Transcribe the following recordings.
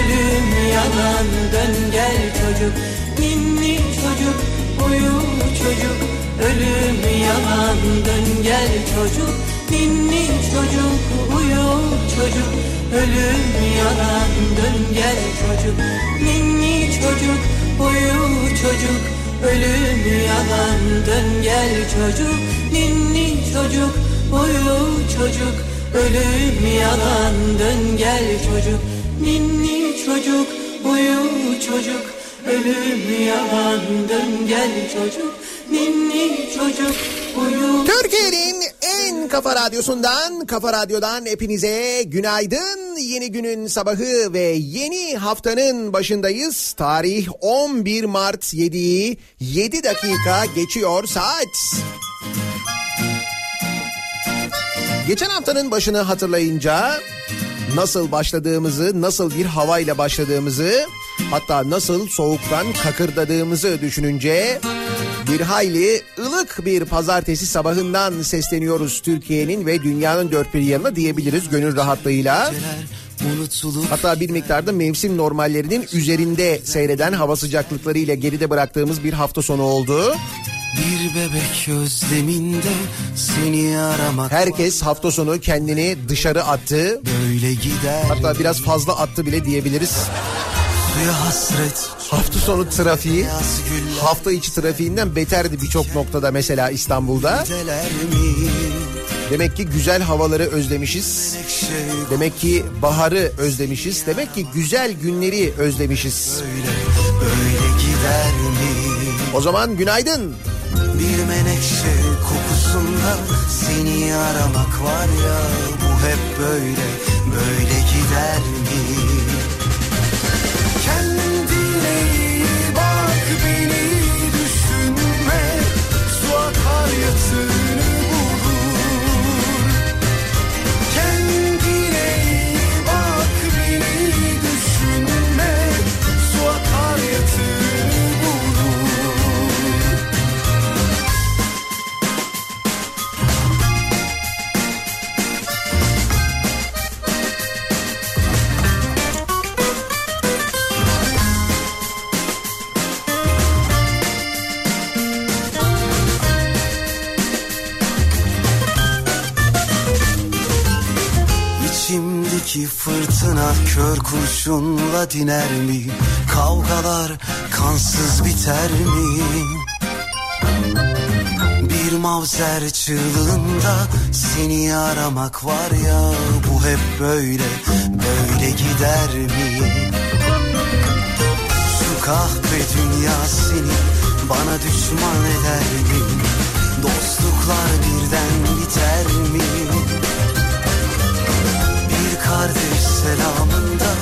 ölüm yalan. Dön gel çocuk Ninni çocuk uyu çocuk. Ölüm yalan. Dön gel çocuk Ninni çocuk uyu çocuk. Ölüm yalan. Dön gel çocuk Ninni çocuk uyu çocuk. Ölüm yalan. Dön gel çocuk Ninni çocuk uyu çocuk. Ölüm yalan. Dön gel çocuk Ninni çocuk uyu çocuk ölüm yalan dön gel çocuk Ninni çocuk uyu Türkiye'nin en kafa radyosundan, kafa radyodan hepinize günaydın. Yeni günün sabahı ve yeni haftanın başındayız. Tarih 11 Mart 7'yi 7 dakika geçiyor saat. Geçen haftanın başını hatırlayınca nasıl başladığımızı, nasıl bir havayla başladığımızı, hatta nasıl soğuktan kakırdadığımızı düşününce bir hayli ılık bir pazartesi sabahından sesleniyoruz Türkiye'nin ve dünyanın dört bir yanına diyebiliriz gönül rahatlığıyla. Hatta bir miktarda mevsim normallerinin üzerinde seyreden hava sıcaklıklarıyla geride bıraktığımız bir hafta sonu oldu. Bir bebek özleminde seni aramak Herkes hafta sonu kendini dışarı attı. böyle gider. Hatta biraz fazla attı bile diyebiliriz. Suya hasret Hafta sonu trafiği hafta içi trafiğinden beterdi birçok noktada mesela İstanbul'da. Demek ki güzel havaları özlemişiz. Menekşe Demek ki baharı özlemişiz. Demek ki güzel günleri özlemişiz. böyle böyle gider mi? O zaman günaydın. Bir menekşe kokusunda seni aramak var ya bu hep böyle böyle gider mi? Peki fırtına kör kurşunla diner mi? Kavgalar kansız biter mi? Bir mavzer çığlığında seni aramak var ya Bu hep böyle, böyle gider mi? Şu kahpe dünya seni bana düşman eder mi? Dostluklar birden biter mi? Kardeş selamında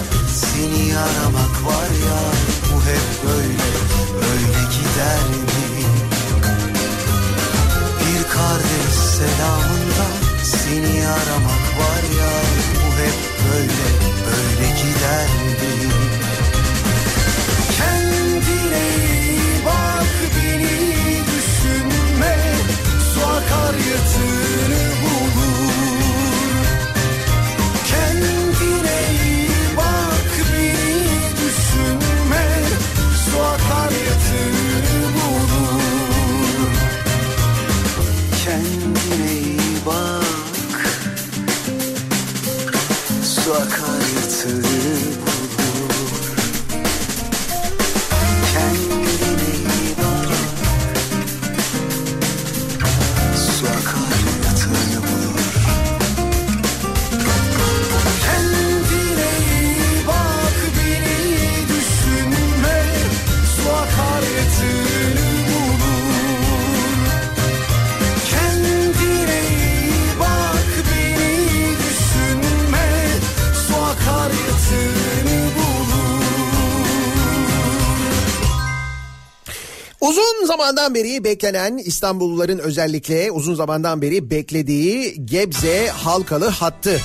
zamandan beri beklenen İstanbulluların özellikle uzun zamandan beri beklediği Gebze Halkalı hattı.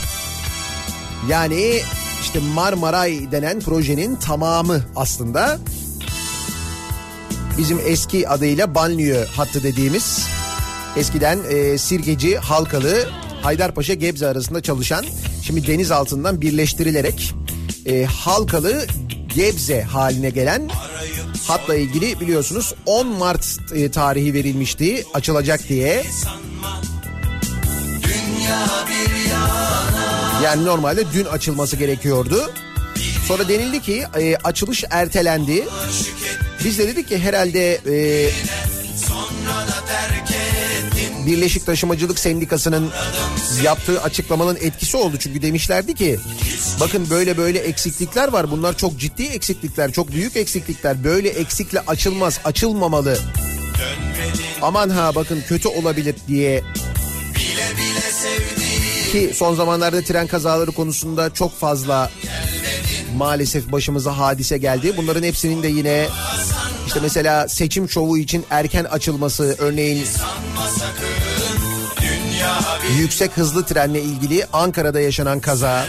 Yani işte Marmaray denen projenin tamamı aslında. Bizim eski adıyla banliyö hattı dediğimiz eskiden e, Sirgeci Halkalı Haydarpaşa Gebze arasında çalışan şimdi deniz altından birleştirilerek e, Halkalı Gebze haline gelen hatla ilgili biliyorsunuz 10 Mart e, tarihi verilmişti açılacak diye. Yani normalde dün açılması gerekiyordu. Sonra denildi ki e, açılış ertelendi. Biz de dedik ki herhalde e, Birleşik Taşımacılık Sendikası'nın yaptığı açıklamanın etkisi oldu. Çünkü demişlerdi ki bakın böyle böyle eksiklikler var. Bunlar çok ciddi eksiklikler, çok büyük eksiklikler. Böyle eksikle açılmaz, açılmamalı. Aman ha bakın kötü olabilir diye ki son zamanlarda tren kazaları konusunda çok fazla maalesef başımıza hadise geldi. Bunların hepsinin de yine işte mesela seçim şovu için erken açılması örneğin yüksek hızlı trenle ilgili Ankara'da yaşanan kaza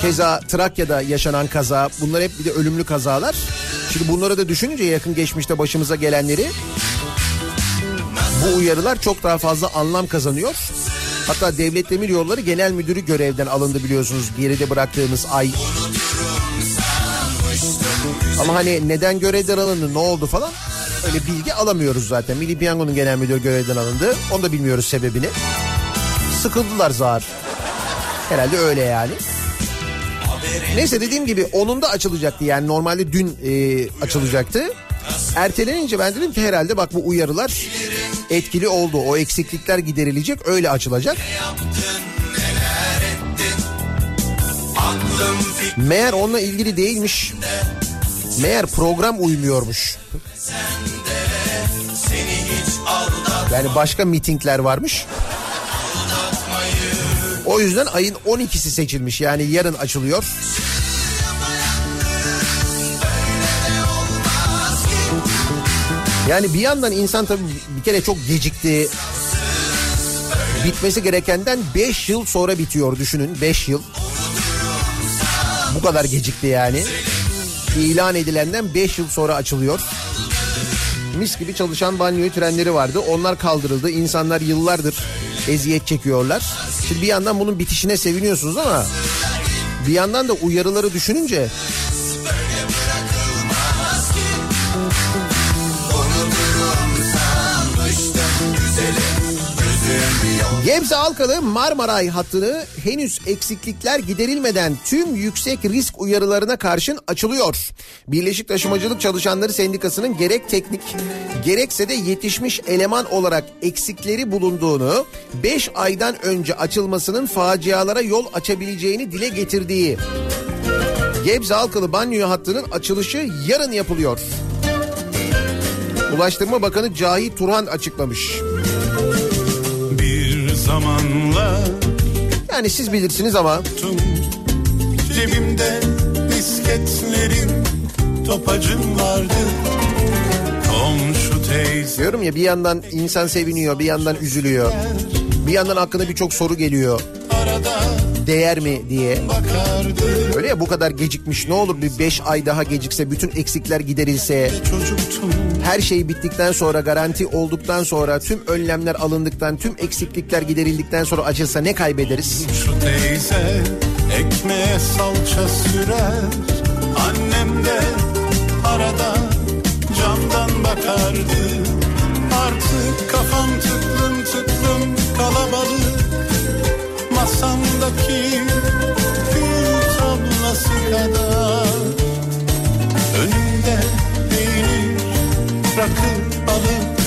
Keza Trakya'da yaşanan kaza bunlar hep bir de ölümlü kazalar. Şimdi bunları da düşününce yakın geçmişte başımıza gelenleri bu uyarılar çok daha fazla anlam kazanıyor. Hatta Devlet Demir Yolları Genel Müdürü görevden alındı biliyorsunuz geride bıraktığımız ay. Ama hani neden görevden alındı ne oldu falan öyle bilgi alamıyoruz zaten. Milli Piyango'nun genel müdürü görevden alındı. Onu da bilmiyoruz sebebini. Sıkıldılar zar. Herhalde öyle yani. Neyse dediğim gibi onun da açılacaktı yani normalde dün e, açılacaktı. Ertelenince ben dedim ki herhalde bak bu uyarılar etkili oldu. O eksiklikler giderilecek öyle açılacak. Meğer onunla ilgili değilmiş. Meğer program uymuyormuş. Yani başka mitingler varmış. O yüzden ayın 12'si seçilmiş yani yarın açılıyor. Yani bir yandan insan tabii bir kere çok gecikti. Bitmesi gerekenden 5 yıl sonra bitiyor düşünün 5 yıl. Bu kadar gecikti yani. İlan edilenden 5 yıl sonra açılıyor. Mis gibi çalışan banyo trenleri vardı. Onlar kaldırıldı. İnsanlar yıllardır eziyet çekiyorlar. Şimdi bir yandan bunun bitişine seviniyorsunuz ama bir yandan da uyarıları düşününce Gebze Alkalı Marmaray hattını henüz eksiklikler giderilmeden tüm yüksek risk uyarılarına karşın açılıyor. Birleşik Taşımacılık Çalışanları Sendikası'nın gerek teknik gerekse de yetişmiş eleman olarak eksikleri bulunduğunu 5 aydan önce açılmasının facialara yol açabileceğini dile getirdiği Gebze Alkalı banyo hattının açılışı yarın yapılıyor. Ulaştırma Bakanı Cahit Turhan açıklamış. Bir zamanlar Yani siz bilirsiniz ama cebimde misketlerim topacım vardı. Komşu teyze diyorum ya bir yandan insan seviniyor bir yandan üzülüyor. Bir yandan aklına birçok soru geliyor. Değer mi diye. Öyle ya bu kadar gecikmiş ne olur bir 5 ay daha gecikse bütün eksikler giderilse. Her şey bittikten sonra garanti olduktan sonra tüm önlemler alındıktan tüm eksiklikler giderildikten sonra açılsa ne kaybederiz? Şu teyze ekmeğe salça sürer Annem de arada camdan bakardı Artık kafam tıklım tablası kadar. Önümde peynir, rakı, balık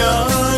Yani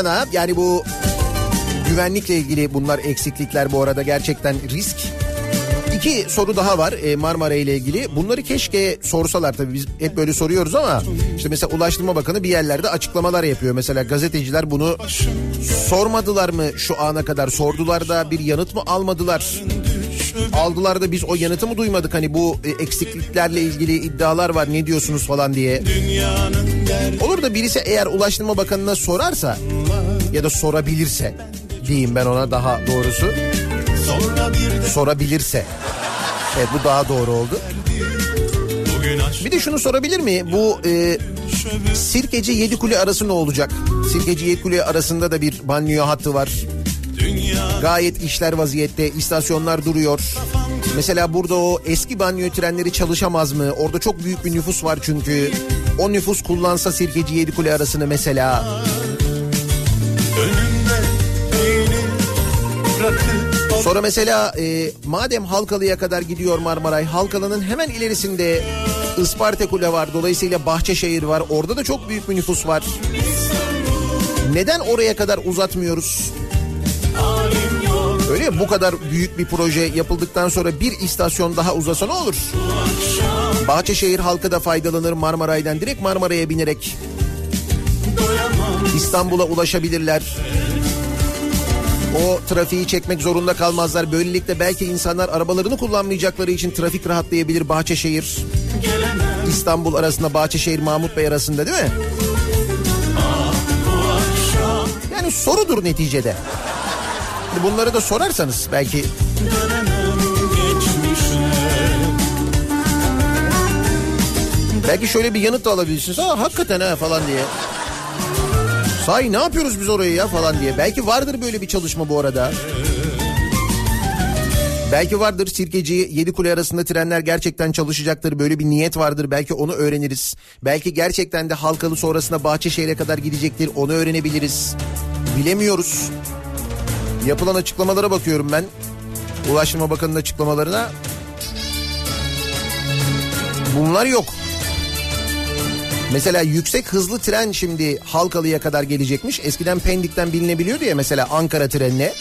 yana yani bu güvenlikle ilgili bunlar eksiklikler bu arada gerçekten risk. İki soru daha var e, Marmara ile ilgili. Bunları keşke sorsalar tabii biz hep böyle soruyoruz ama işte mesela Ulaştırma Bakanı bir yerlerde açıklamalar yapıyor. Mesela gazeteciler bunu sormadılar mı şu ana kadar? Sordular da bir yanıt mı almadılar? Aldılar da biz o yanıtı mı duymadık? Hani bu e, eksikliklerle ilgili iddialar var ne diyorsunuz falan diye. Dünyanın Olur da birisi eğer Ulaştırma Bakanı'na sorarsa ya da sorabilirse diyeyim ben ona daha doğrusu sorabilirse. Evet bu daha doğru oldu. Bir de şunu sorabilir mi? Bu e, Sirkeci Yedikule arası ne olacak? Sirkeci Yedikule arasında da bir banyo hattı var. Gayet işler vaziyette. istasyonlar duruyor. Mesela burada o eski banyo trenleri çalışamaz mı? Orada çok büyük bir nüfus var çünkü. O nüfus kullansa Sirkeci Yedikule arasını mesela. Sonra mesela e, madem Halkalı'ya kadar gidiyor Marmaray, Halkalı'nın hemen ilerisinde Isparta Kule var. Dolayısıyla Bahçeşehir var. Orada da çok büyük bir nüfus var. Neden oraya kadar uzatmıyoruz? Ya bu kadar büyük bir proje yapıldıktan sonra bir istasyon daha uzasa ne olur? Bahçeşehir halkı da faydalanır Marmaray'dan. Direkt Marmaray'a binerek İstanbul'a ulaşabilirler. O trafiği çekmek zorunda kalmazlar. Böylelikle belki insanlar arabalarını kullanmayacakları için trafik rahatlayabilir Bahçeşehir. İstanbul arasında Bahçeşehir Mahmut Bey arasında değil mi? Yani sorudur neticede. Bunları da sorarsanız belki belki şöyle bir yanıt da alabilirsiniz. Aa hakikaten ha falan diye. Sahi ne yapıyoruz biz orayı ya falan diye. Belki vardır böyle bir çalışma bu arada. Belki vardır Sirkeci Yedikule arasında trenler gerçekten çalışacaktır. Böyle bir niyet vardır. Belki onu öğreniriz. Belki gerçekten de Halkalı sonrasında Bahçeşehir'e kadar gidecektir. Onu öğrenebiliriz. Bilemiyoruz. Yapılan açıklamalara bakıyorum ben. Ulaştırma Bakanı'nın açıklamalarına. Bunlar yok. Mesela yüksek hızlı tren şimdi Halkalı'ya kadar gelecekmiş. Eskiden Pendik'ten bilinebiliyordu ya mesela Ankara trenine.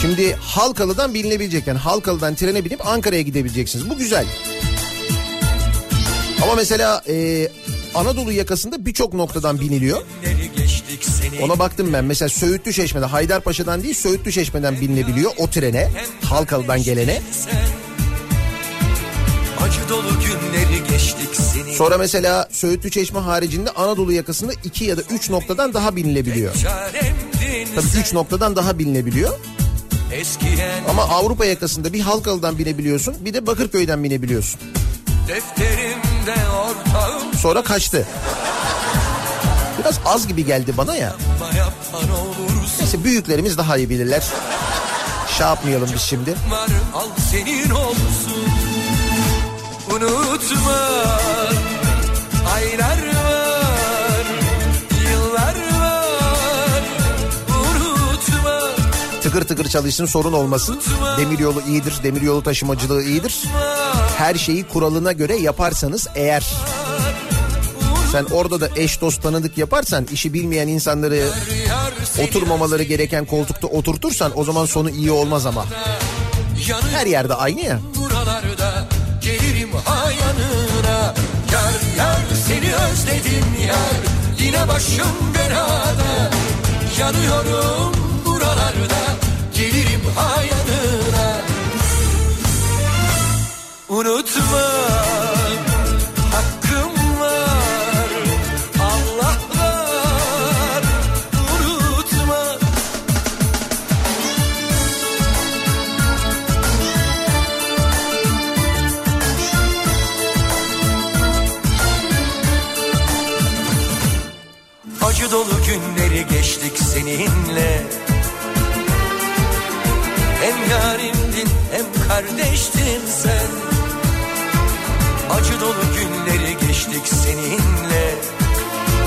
Şimdi Halkalı'dan bilinebilecek. Yani Halkalı'dan trene binip Ankara'ya gidebileceksiniz. Bu güzel. Ama mesela e, Anadolu yakasında birçok noktadan biniliyor. Ona baktım ben. Mesela Söğütlü Çeşme'de Haydarpaşa'dan değil Söğütlü Çeşme'den binilebiliyor o trene. Halkalı'dan gelene. Acı dolu günleri geçtik seni. Sonra mesela Söğütlü Çeşme haricinde Anadolu yakasında iki ya da üç noktadan daha binilebiliyor. Tabii üç noktadan daha binilebiliyor. Ama Avrupa yakasında bir Halkalı'dan binebiliyorsun bir de Bakırköy'den binebiliyorsun. Sonra kaçtı. Biraz az gibi geldi bana ya. Neyse büyüklerimiz daha iyi bilirler. Şey yapmayalım biz şimdi. al senin olsun. Unutma aylar var yıllar var unutma Tıkır tıkır çalışsın sorun olmasın. Demiryolu iyidir, demiryolu taşımacılığı iyidir. Her şeyi kuralına göre yaparsanız eğer... Sen orada da eş dost tanıdık yaparsan işi bilmeyen insanları oturmamaları gereken koltukta oturtursan o zaman sonu iyi olmaz ama. Her yerde aynı ya. buralarda gelirim ha Yar yar seni özledim yar. Yine başım belada. Yanıyorum buralarda. Gelirim ha Unutma Acı dolu günleri geçtik seninle Hem yarimdin hem kardeştin sen Acı dolu günleri geçtik seninle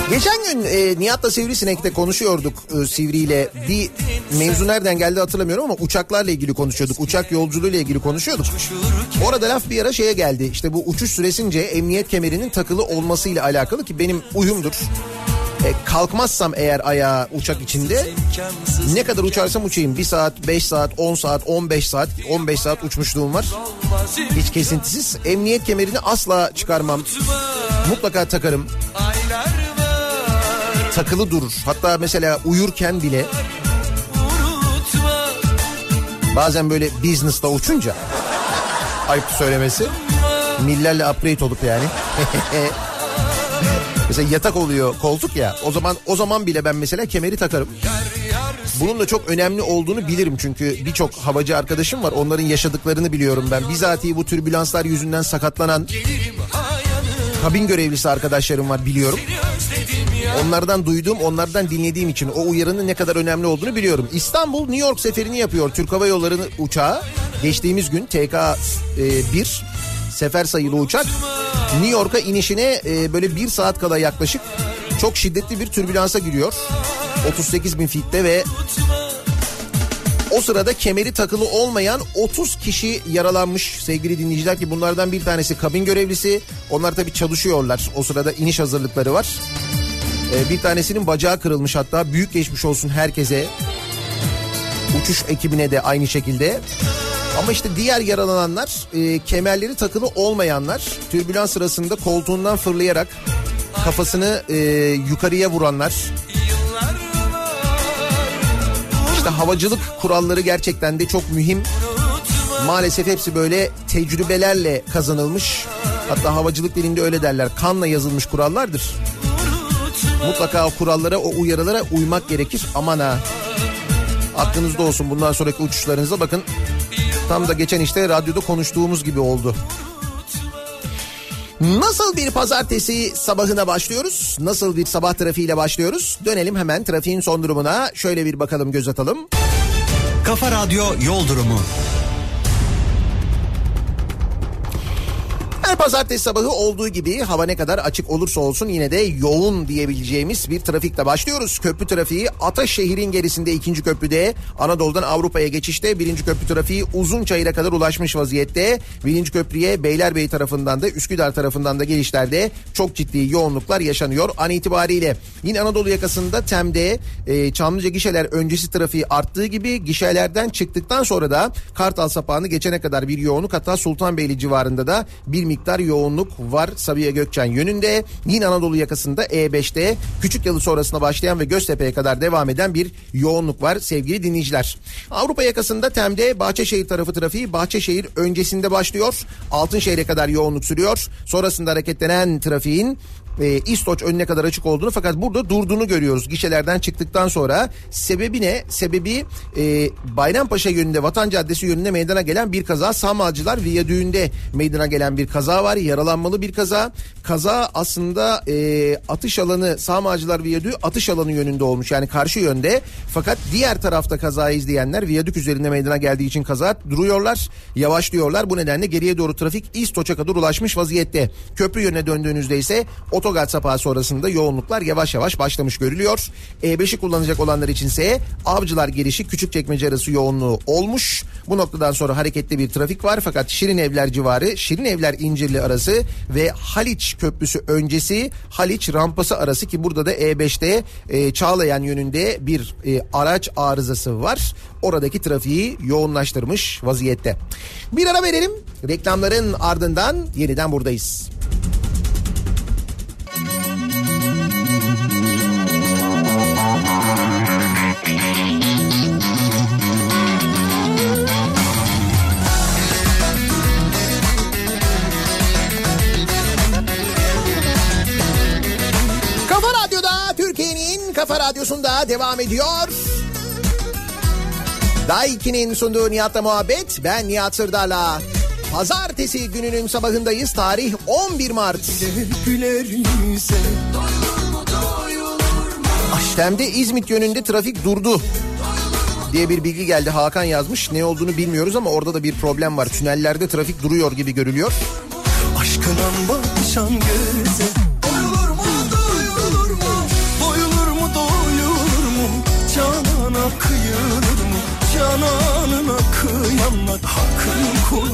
Geçen gün e, Nihat'la Sivrisinek'te konuşuyorduk e, Sivri ile. Bir mevzu nereden geldi hatırlamıyorum ama uçaklarla ilgili konuşuyorduk. Uçak yolculuğuyla ilgili konuşuyorduk. Orada laf bir ara şeye geldi. İşte bu uçuş süresince emniyet kemerinin takılı olmasıyla alakalı ki benim uyumdur. E, kalkmazsam eğer ayağa uçak içinde ne kadar uçarsam uçayım. 1 saat, 5 saat, 10 saat, 15 saat, 15 saat uçmuşluğum var. Hiç kesintisiz. Emniyet kemerini asla çıkarmam. Mutlaka takarım. Takılı durur. Hatta mesela uyurken bile bazen böyle business'ta uçunca ayıp söylemesi millerle upgrade olup yani. mesela yatak oluyor koltuk ya o zaman o zaman bile ben mesela kemeri takarım. Bunun da çok önemli olduğunu bilirim çünkü birçok havacı arkadaşım var onların yaşadıklarını biliyorum ben. Bizatihi bu türbülanslar yüzünden sakatlanan kabin görevlisi arkadaşlarım var biliyorum. Onlardan duyduğum, onlardan dinlediğim için o uyarının ne kadar önemli olduğunu biliyorum. İstanbul New York seferini yapıyor Türk Hava Yolları uçağı. Geçtiğimiz gün TK1 sefer sayılı uçak New York'a inişine e, böyle bir saat kala yaklaşık çok şiddetli bir türbülansa giriyor. 38 bin fitte ve o sırada kemeri takılı olmayan 30 kişi yaralanmış sevgili dinleyiciler ki bunlardan bir tanesi kabin görevlisi. Onlar tabii çalışıyorlar. O sırada iniş hazırlıkları var. Ee, bir tanesinin bacağı kırılmış hatta büyük geçmiş olsun herkese. Uçuş ekibine de aynı şekilde. Ama işte diğer yaralananlar e, kemerleri takılı olmayanlar türbülans sırasında koltuğundan fırlayarak kafasını e, yukarıya vuranlar. İşte havacılık kuralları gerçekten de çok mühim. Maalesef hepsi böyle tecrübelerle kazanılmış. Hatta havacılık dilinde öyle derler. Kanla yazılmış kurallardır. Mutlaka o kurallara, o uyarılara uymak gerekir. Aman ha. Aklınızda olsun bundan sonraki uçuşlarınıza bakın. Tam da geçen işte radyoda konuştuğumuz gibi oldu. Nasıl bir pazartesi sabahına başlıyoruz? Nasıl bir sabah trafiğiyle başlıyoruz? Dönelim hemen trafiğin son durumuna. Şöyle bir bakalım göz atalım. Kafa Radyo Yol Durumu. Her pazartesi sabahı olduğu gibi hava ne kadar açık olursa olsun yine de yoğun diyebileceğimiz bir trafikle başlıyoruz. Köprü trafiği Ataşehir'in gerisinde ikinci köprüde Anadolu'dan Avrupa'ya geçişte birinci köprü trafiği Uzunçayır'a kadar ulaşmış vaziyette. Birinci köprüye Beylerbeyi tarafından da Üsküdar tarafından da gelişlerde çok ciddi yoğunluklar yaşanıyor an itibariyle. Yine Anadolu yakasında Tem'de e, Çamlıca gişeler öncesi trafiği arttığı gibi gişelerden çıktıktan sonra da Kartal sapağını geçene kadar bir yoğunluk hatta Sultanbeyli civarında da bir miktar yoğunluk var Sabiha Gökçen yönünde. Yine Anadolu yakasında E5'te Küçük Yalı sonrasına başlayan ve Göztepe'ye kadar devam eden bir yoğunluk var sevgili dinleyiciler. Avrupa yakasında Tem'de Bahçeşehir tarafı trafiği Bahçeşehir öncesinde başlıyor. Altınşehir'e kadar yoğunluk sürüyor. Sonrasında hareketlenen trafiğin e, İstoç önüne kadar açık olduğunu fakat burada durduğunu görüyoruz gişelerden çıktıktan sonra. Sebebi ne? Sebebi e, Bayrampaşa yönünde Vatan Caddesi yönünde meydana gelen bir kaza. Samacılar Viyadüğü'nde meydana gelen bir kaza var. Yaralanmalı bir kaza. Kaza aslında e, atış alanı Samacılar Viyadüğü atış alanı yönünde olmuş yani karşı yönde. Fakat diğer tarafta kazayı izleyenler viyadük üzerinde meydana geldiği için kaza duruyorlar. Yavaşlıyorlar. Bu nedenle geriye doğru trafik İstoç'a kadar ulaşmış vaziyette. Köprü yönüne döndüğünüzde ise otogar sapağı sonrasında yoğunluklar yavaş yavaş başlamış görülüyor. E5'i kullanacak olanlar içinse Avcılar girişi Küçükçekmece arası yoğunluğu olmuş. Bu noktadan sonra hareketli bir trafik var fakat Şirin Evler civarı Şirin Evler İncirli arası ve Haliç Köprüsü öncesi Haliç rampası arası ki burada da E5'te e, Çağlayan yönünde bir e, araç arızası var. Oradaki trafiği yoğunlaştırmış vaziyette. Bir ara verelim. Reklamların ardından yeniden buradayız. Kafa Radyosu'nda devam ediyor. Daiki'nin sunduğu Nihat'la muhabbet. Ben Nihat Sırdar'la. Pazartesi gününün sabahındayız. Tarih 11 Mart. Güler yüze Tem'de İzmit yönünde trafik durdu diye bir bilgi geldi. Hakan yazmış. Ne olduğunu bilmiyoruz ama orada da bir problem var. Tünellerde trafik duruyor gibi görülüyor. Aşkına bakışan göze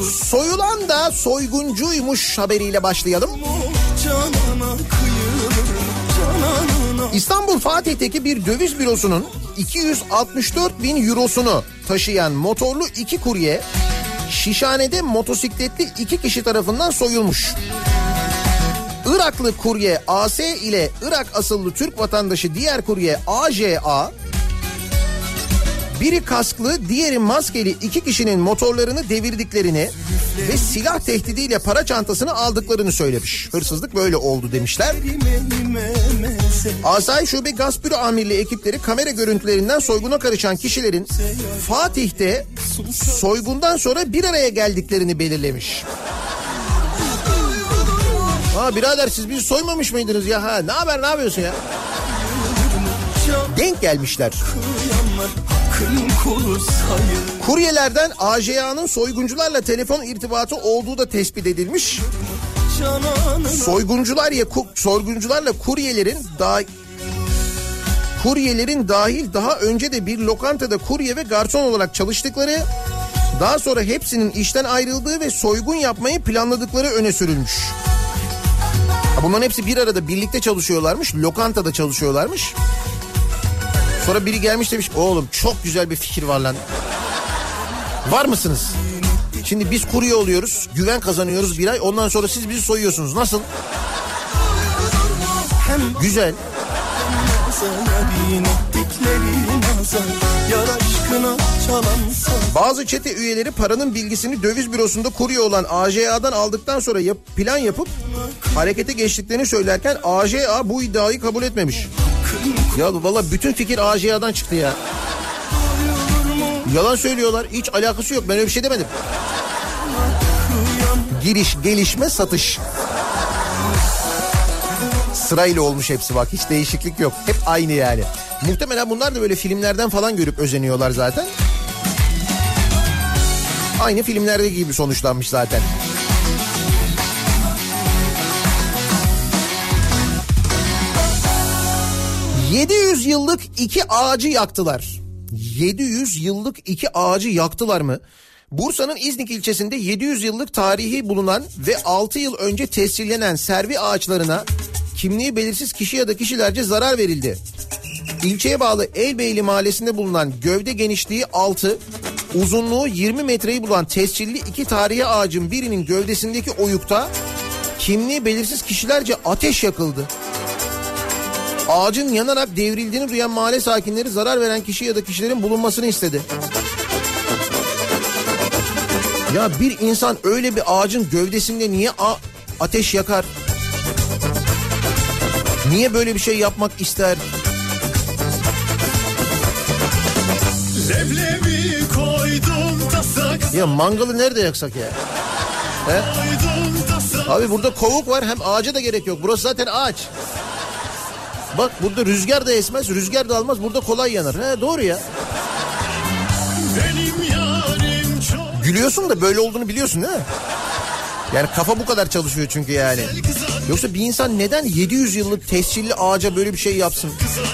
Soyulan da soyguncuymuş haberiyle başlayalım. İstanbul Fatih'teki bir döviz bürosunun 264 bin eurosunu taşıyan motorlu iki kurye Şişhane'de motosikletli iki kişi tarafından soyulmuş. Iraklı kurye AS ile Irak asıllı Türk vatandaşı diğer kurye AJA biri kasklı, diğeri maskeli iki kişinin motorlarını devirdiklerini ve silah tehdidiyle para çantasını aldıklarını söylemiş. Hırsızlık böyle oldu demişler. Asayiş Şube Gasp Büro Amirliği ekipleri kamera görüntülerinden soyguna karışan kişilerin Fatih'te soygundan sonra bir araya geldiklerini belirlemiş. Ha birader siz bizi soymamış mıydınız ya? Ha ne haber ne yapıyorsun ya? Denk gelmişler. Sayılır Kuryelerden AJA'nın soyguncularla telefon irtibatı olduğu da tespit edilmiş. Soyguncular ya soyguncularla kuryelerin daha kuryelerin dahil daha önce de bir lokantada kurye ve garson olarak çalıştıkları daha sonra hepsinin işten ayrıldığı ve soygun yapmayı planladıkları öne sürülmüş. Bunların hepsi bir arada birlikte çalışıyorlarmış. Lokantada çalışıyorlarmış. Sonra biri gelmiş demiş oğlum çok güzel bir fikir var lan. Var mısınız? Şimdi biz kurye oluyoruz, güven kazanıyoruz bir ay. Ondan sonra siz bizi soyuyorsunuz. Nasıl? Güzel. Aşkına çalansa Bazı çete üyeleri paranın bilgisini döviz bürosunda kurye olan AJA'dan aldıktan sonra yap, plan yapıp harekete geçtiklerini söylerken AJA bu iddiayı kabul etmemiş. Ya valla bütün fikir AJA'dan çıktı ya. Yalan söylüyorlar. Hiç alakası yok. Ben öyle bir şey demedim. Giriş, gelişme, satış. Sırayla olmuş hepsi bak. Hiç değişiklik yok. Hep aynı yani. Muhtemelen bunlar da böyle filmlerden falan görüp özeniyorlar zaten. Aynı filmlerdeki gibi sonuçlanmış zaten. 700 yıllık iki ağacı yaktılar. 700 yıllık iki ağacı yaktılar mı? Bursa'nın İznik ilçesinde 700 yıllık tarihi bulunan ve 6 yıl önce tescillenen servi ağaçlarına kimliği belirsiz kişi ya da kişilerce zarar verildi. İlçeye bağlı Elbeyli mahallesinde bulunan gövde genişliği 6, uzunluğu 20 metreyi bulan tescilli iki tarihi ağacın birinin gövdesindeki oyukta kimliği belirsiz kişilerce ateş yakıldı. Ağacın yanarak devrildiğini duyan mahalle sakinleri zarar veren kişi ya da kişilerin bulunmasını istedi. Ya bir insan öyle bir ağacın gövdesinde niye a- ateş yakar? Niye böyle bir şey yapmak ister? Leblebi koydum da sakız Ya mangalı nerede yaksak ya? He? Abi burada kovuk var hem ağaca da gerek yok. Burası zaten ağaç. Bak burada rüzgar da esmez, rüzgar da almaz. Burada kolay yanar. He doğru ya. Çok Gülüyorsun da böyle olduğunu biliyorsun değil mi? Yani kafa bu kadar çalışıyor çünkü yani. Yoksa bir insan neden 700 yıllık tescilli ağaca böyle bir şey yapsın?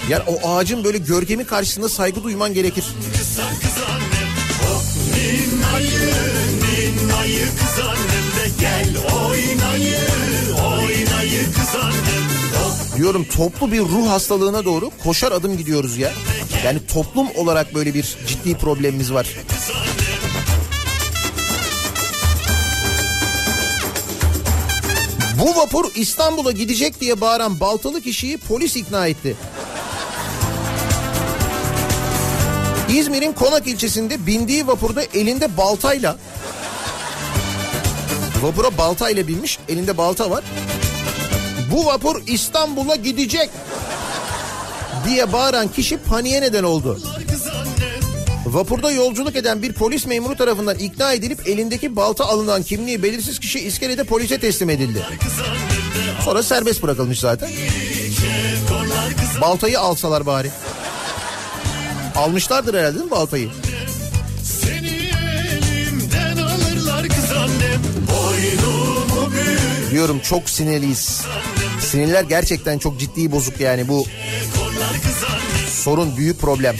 Yani o ağacın böyle görkemi karşısında saygı duyman gerekir. Ninnayı, ninnayı kız annem de gel oynayı, oynayı kız annem. Diyorum toplu bir ruh hastalığına doğru koşar adım gidiyoruz ya. Yani toplum olarak böyle bir ciddi problemimiz var. Bu vapur İstanbul'a gidecek diye bağıran baltalı kişiyi polis ikna etti. İzmir'in Konak ilçesinde bindiği vapurda elinde baltayla vapura baltayla binmiş elinde balta var. Bu vapur İstanbul'a gidecek diye bağıran kişi paniğe neden oldu. Vapurda yolculuk eden bir polis memuru tarafından ikna edilip elindeki balta alınan kimliği belirsiz kişi iskelede polise teslim edildi. Sonra serbest bırakılmış zaten. Baltayı alsalar bari. Almışlardır herhalde değil mi baltayı? Diyorum çok sinirliyiz. Sinirler gerçekten çok ciddi bozuk yani bu sorun büyük problem.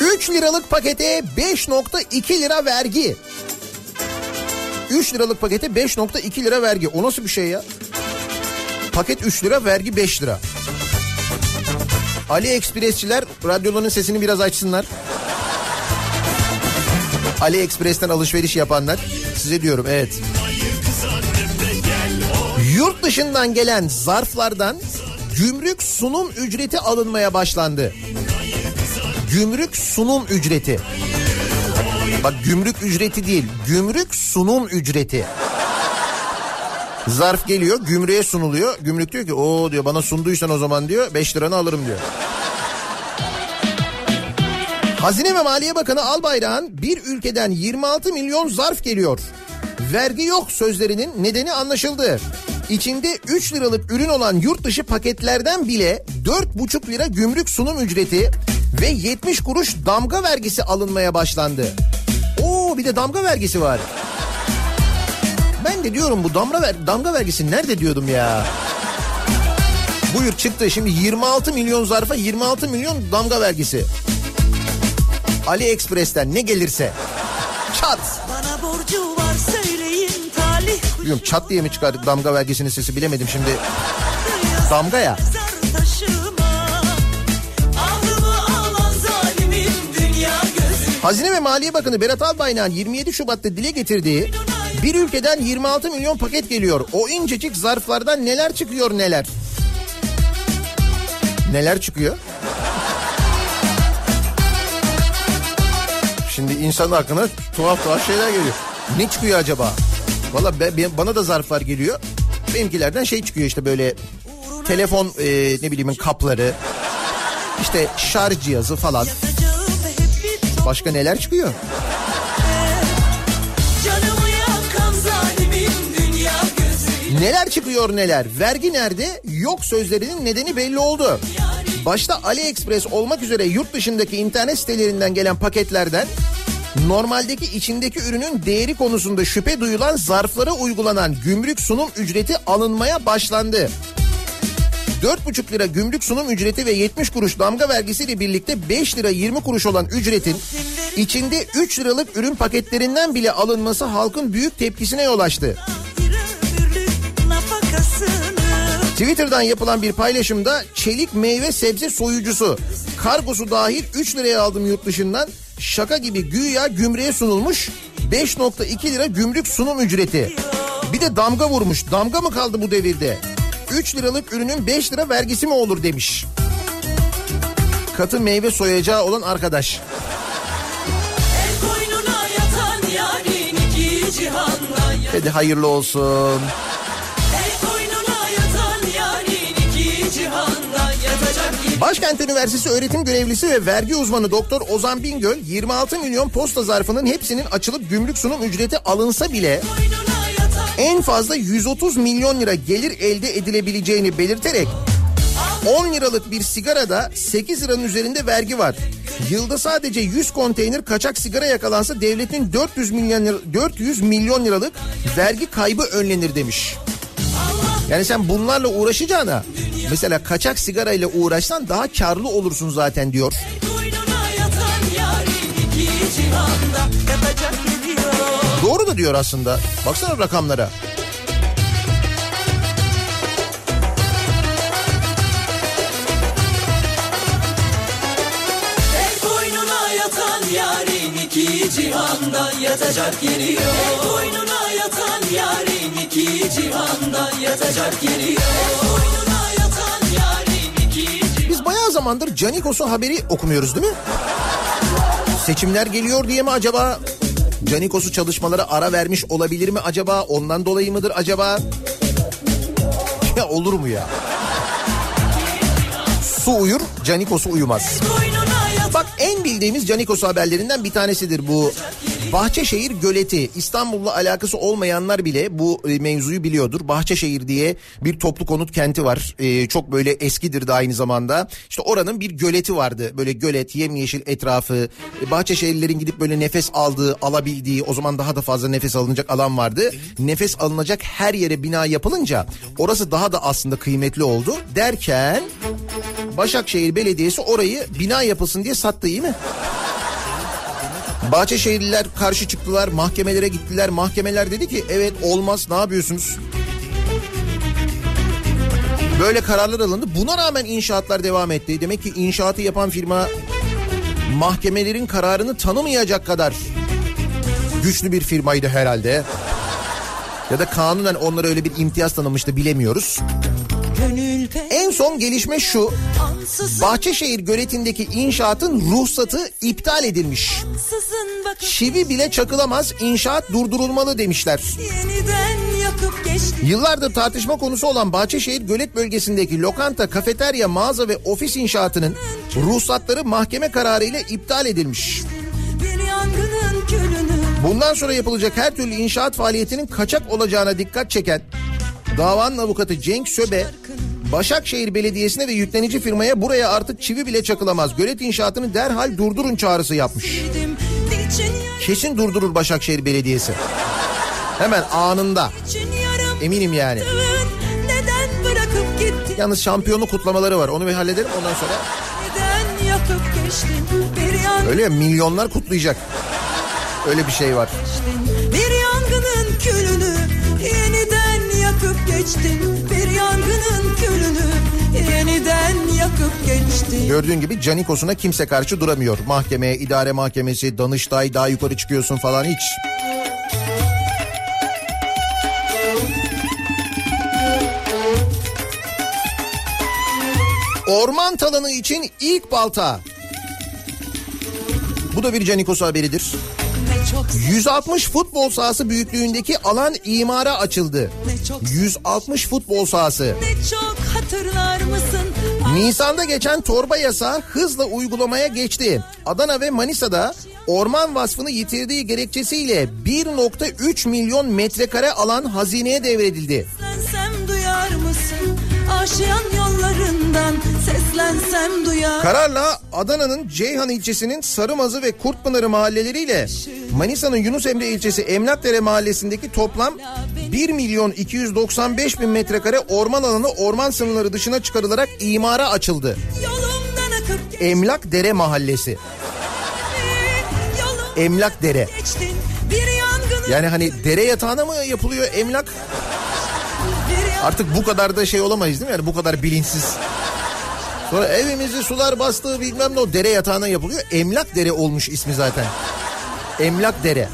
3 liralık pakete 5.2 lira vergi. 3 liralık pakete 5.2 lira vergi. O nasıl bir şey ya? Paket 3 lira vergi 5 lira. Ali Ekspresçiler radyoların sesini biraz açsınlar. Ali Ekspres'ten alışveriş yapanlar size diyorum evet. Yurt dışından gelen zarflardan gümrük sunum ücreti alınmaya başlandı. Gümrük sunum ücreti. Bak gümrük ücreti değil, gümrük sunum ücreti. Zarf geliyor, gümrüğe sunuluyor. Gümrük diyor ki, o diyor bana sunduysan o zaman diyor 5 liranı alırım diyor. Hazine ve Maliye Bakanı Albayrak'ın bir ülkeden 26 milyon zarf geliyor. Vergi yok sözlerinin nedeni anlaşıldı. İçinde 3 liralık ürün olan yurt dışı paketlerden bile 4,5 lira gümrük sunum ücreti ve 70 kuruş damga vergisi alınmaya başlandı. Bir de damga vergisi var. Ben de diyorum bu damga, ver, damga vergisi nerede diyordum ya. Buyur çıktı şimdi 26 milyon zarfa 26 milyon damga vergisi. AliExpress'ten ne gelirse çat. Bana borcu var söyleyin talih Bilmiyorum çat diye mi çıkar damga vergisinin sesi bilemedim şimdi. Damga ya. Zar Hazine ve Maliye Bakanı Berat Albayrak'ın 27 Şubat'ta dile getirdiği bir ülkeden 26 milyon paket geliyor. O incecik zarflardan neler çıkıyor neler. Neler çıkıyor? Şimdi insan aklına tuhaf tuhaf şeyler geliyor. Ne çıkıyor acaba? Valla bana da zarflar geliyor. Benimkilerden şey çıkıyor işte böyle telefon e, ne bileyim kapları, işte şarj cihazı falan. Başka neler çıkıyor? Neler çıkıyor neler. Vergi nerede? Yok sözlerinin nedeni belli oldu. Başta AliExpress olmak üzere yurt dışındaki internet sitelerinden gelen paketlerden normaldeki içindeki ürünün değeri konusunda şüphe duyulan zarflara uygulanan gümrük sunum ücreti alınmaya başlandı. 4,5 lira gümrük sunum ücreti ve 70 kuruş damga vergisiyle birlikte 5 lira 20 kuruş olan ücretin içinde 3 liralık ürün paketlerinden bile alınması halkın büyük tepkisine yol açtı. Twitter'dan yapılan bir paylaşımda çelik meyve sebze soyucusu kargosu dahil 3 liraya aldım yurt dışından şaka gibi güya gümrüğe sunulmuş 5.2 lira gümrük sunum ücreti. Bir de damga vurmuş damga mı kaldı bu devirde? 3 liralık ürünün 5 lira vergisi mi olur demiş. Katı meyve soyacağı olan arkadaş. Hadi hayırlı olsun. Başkent Üniversitesi öğretim görevlisi ve vergi uzmanı Doktor Ozan Bingöl 26 milyon posta zarfının hepsinin açılıp gümrük sunum ücreti alınsa bile en fazla 130 milyon lira gelir elde edilebileceğini belirterek 10 liralık bir sigarada 8 liranın üzerinde vergi var. Yılda sadece 100 konteyner kaçak sigara yakalansa devletin 400 milyon lira, 400 milyon liralık vergi kaybı önlenir demiş. Yani sen bunlarla uğraşacağına mesela kaçak sigarayla uğraşsan daha karlı olursun zaten diyor. koynuna Doğru da diyor aslında. Baksana rakamlara. İki cihanda yatacak yeri yok. El koynuna yatan yarin iki cihanda yatacak yeri yok. El koynuna yatan cihanda Biz bayağı zamandır Canikos'u haberi okumuyoruz değil mi? Seçimler geliyor diye mi acaba? Canikos'u çalışmalara ara vermiş olabilir mi acaba? Ondan dolayı mıdır acaba? Ya olur mu ya? Su uyur, Canikos'u uyumaz. Bak en bildiğimiz Canikos haberlerinden bir tanesidir bu. Bahçeşehir Göleti İstanbul'la alakası olmayanlar bile bu e, mevzuyu biliyordur. Bahçeşehir diye bir toplu konut kenti var. E, çok böyle eskidir de aynı zamanda. İşte oranın bir göleti vardı. Böyle gölet, yemyeşil etrafı. E, Bahçeşehirlilerin gidip böyle nefes aldığı, alabildiği o zaman daha da fazla nefes alınacak alan vardı. Nefes alınacak her yere bina yapılınca orası daha da aslında kıymetli oldu. Derken Başakşehir Belediyesi orayı bina yapılsın diye sattı iyi mi? Bahçeşehirliler karşı çıktılar, mahkemelere gittiler. Mahkemeler dedi ki evet olmaz ne yapıyorsunuz? Böyle kararlar alındı. Buna rağmen inşaatlar devam etti. Demek ki inşaatı yapan firma mahkemelerin kararını tanımayacak kadar güçlü bir firmaydı herhalde. Ya da kanunen onlara öyle bir imtiyaz tanımıştı bilemiyoruz. gönül son gelişme şu. Bahçeşehir göletindeki inşaatın ruhsatı iptal edilmiş. Çivi bile çakılamaz, inşaat durdurulmalı demişler. Yıllardır tartışma konusu olan Bahçeşehir Gölet bölgesindeki lokanta, kafeterya, mağaza ve ofis inşaatının ruhsatları mahkeme kararıyla iptal edilmiş. Bundan sonra yapılacak her türlü inşaat faaliyetinin kaçak olacağına dikkat çeken davanın avukatı Cenk Söbe, Başakşehir Belediyesi'ne ve yüklenici firmaya buraya artık çivi bile çakılamaz. Gölet inşaatını derhal durdurun çağrısı yapmış. Kesin durdurur Başakşehir Belediyesi. Hemen anında. Eminim yani. Yalnız şampiyonluk kutlamaları var. Onu bir halledelim ondan sonra. Öyle ya milyonlar kutlayacak. Öyle bir şey var. Bir yangının külünü yeniden yakıp geçtin. Yangının külünü yeniden yakıp geçtin. Gördüğün gibi Canikos'una kimse karşı duramıyor. Mahkeme, idare mahkemesi, Danıştay daha yukarı çıkıyorsun falan hiç. Orman talanı için ilk balta. Bu da bir Canikos haberidir. Ne çok 160 futbol sahası büyüklüğündeki alan imara açıldı. ne çok 160 futbol sahası. Nisan'da geçen torba yasa hızla uygulamaya geçti. Adana ve Manisa'da orman vasfını yitirdiği gerekçesiyle 1.3 milyon metrekare alan hazineye devredildi. Yaşayan yollarından seslensem duyar Kararla Adana'nın Ceyhan ilçesinin Sarımazı ve Kurtpınarı mahalleleriyle Manisa'nın Yunus Emre ilçesi Emlakdere mahallesindeki toplam 1 milyon 295 bin metrekare orman alanı orman sınırları dışına çıkarılarak imara açıldı. Emlakdere mahallesi. Emlakdere. Yani hani dere yatağına mı yapılıyor emlak? Artık bu kadar da şey olamayız değil mi? Yani bu kadar bilinçsiz. Sonra evimizi sular bastı bilmem ne o dere yatağına yapılıyor. Emlak dere olmuş ismi zaten. Emlak dere.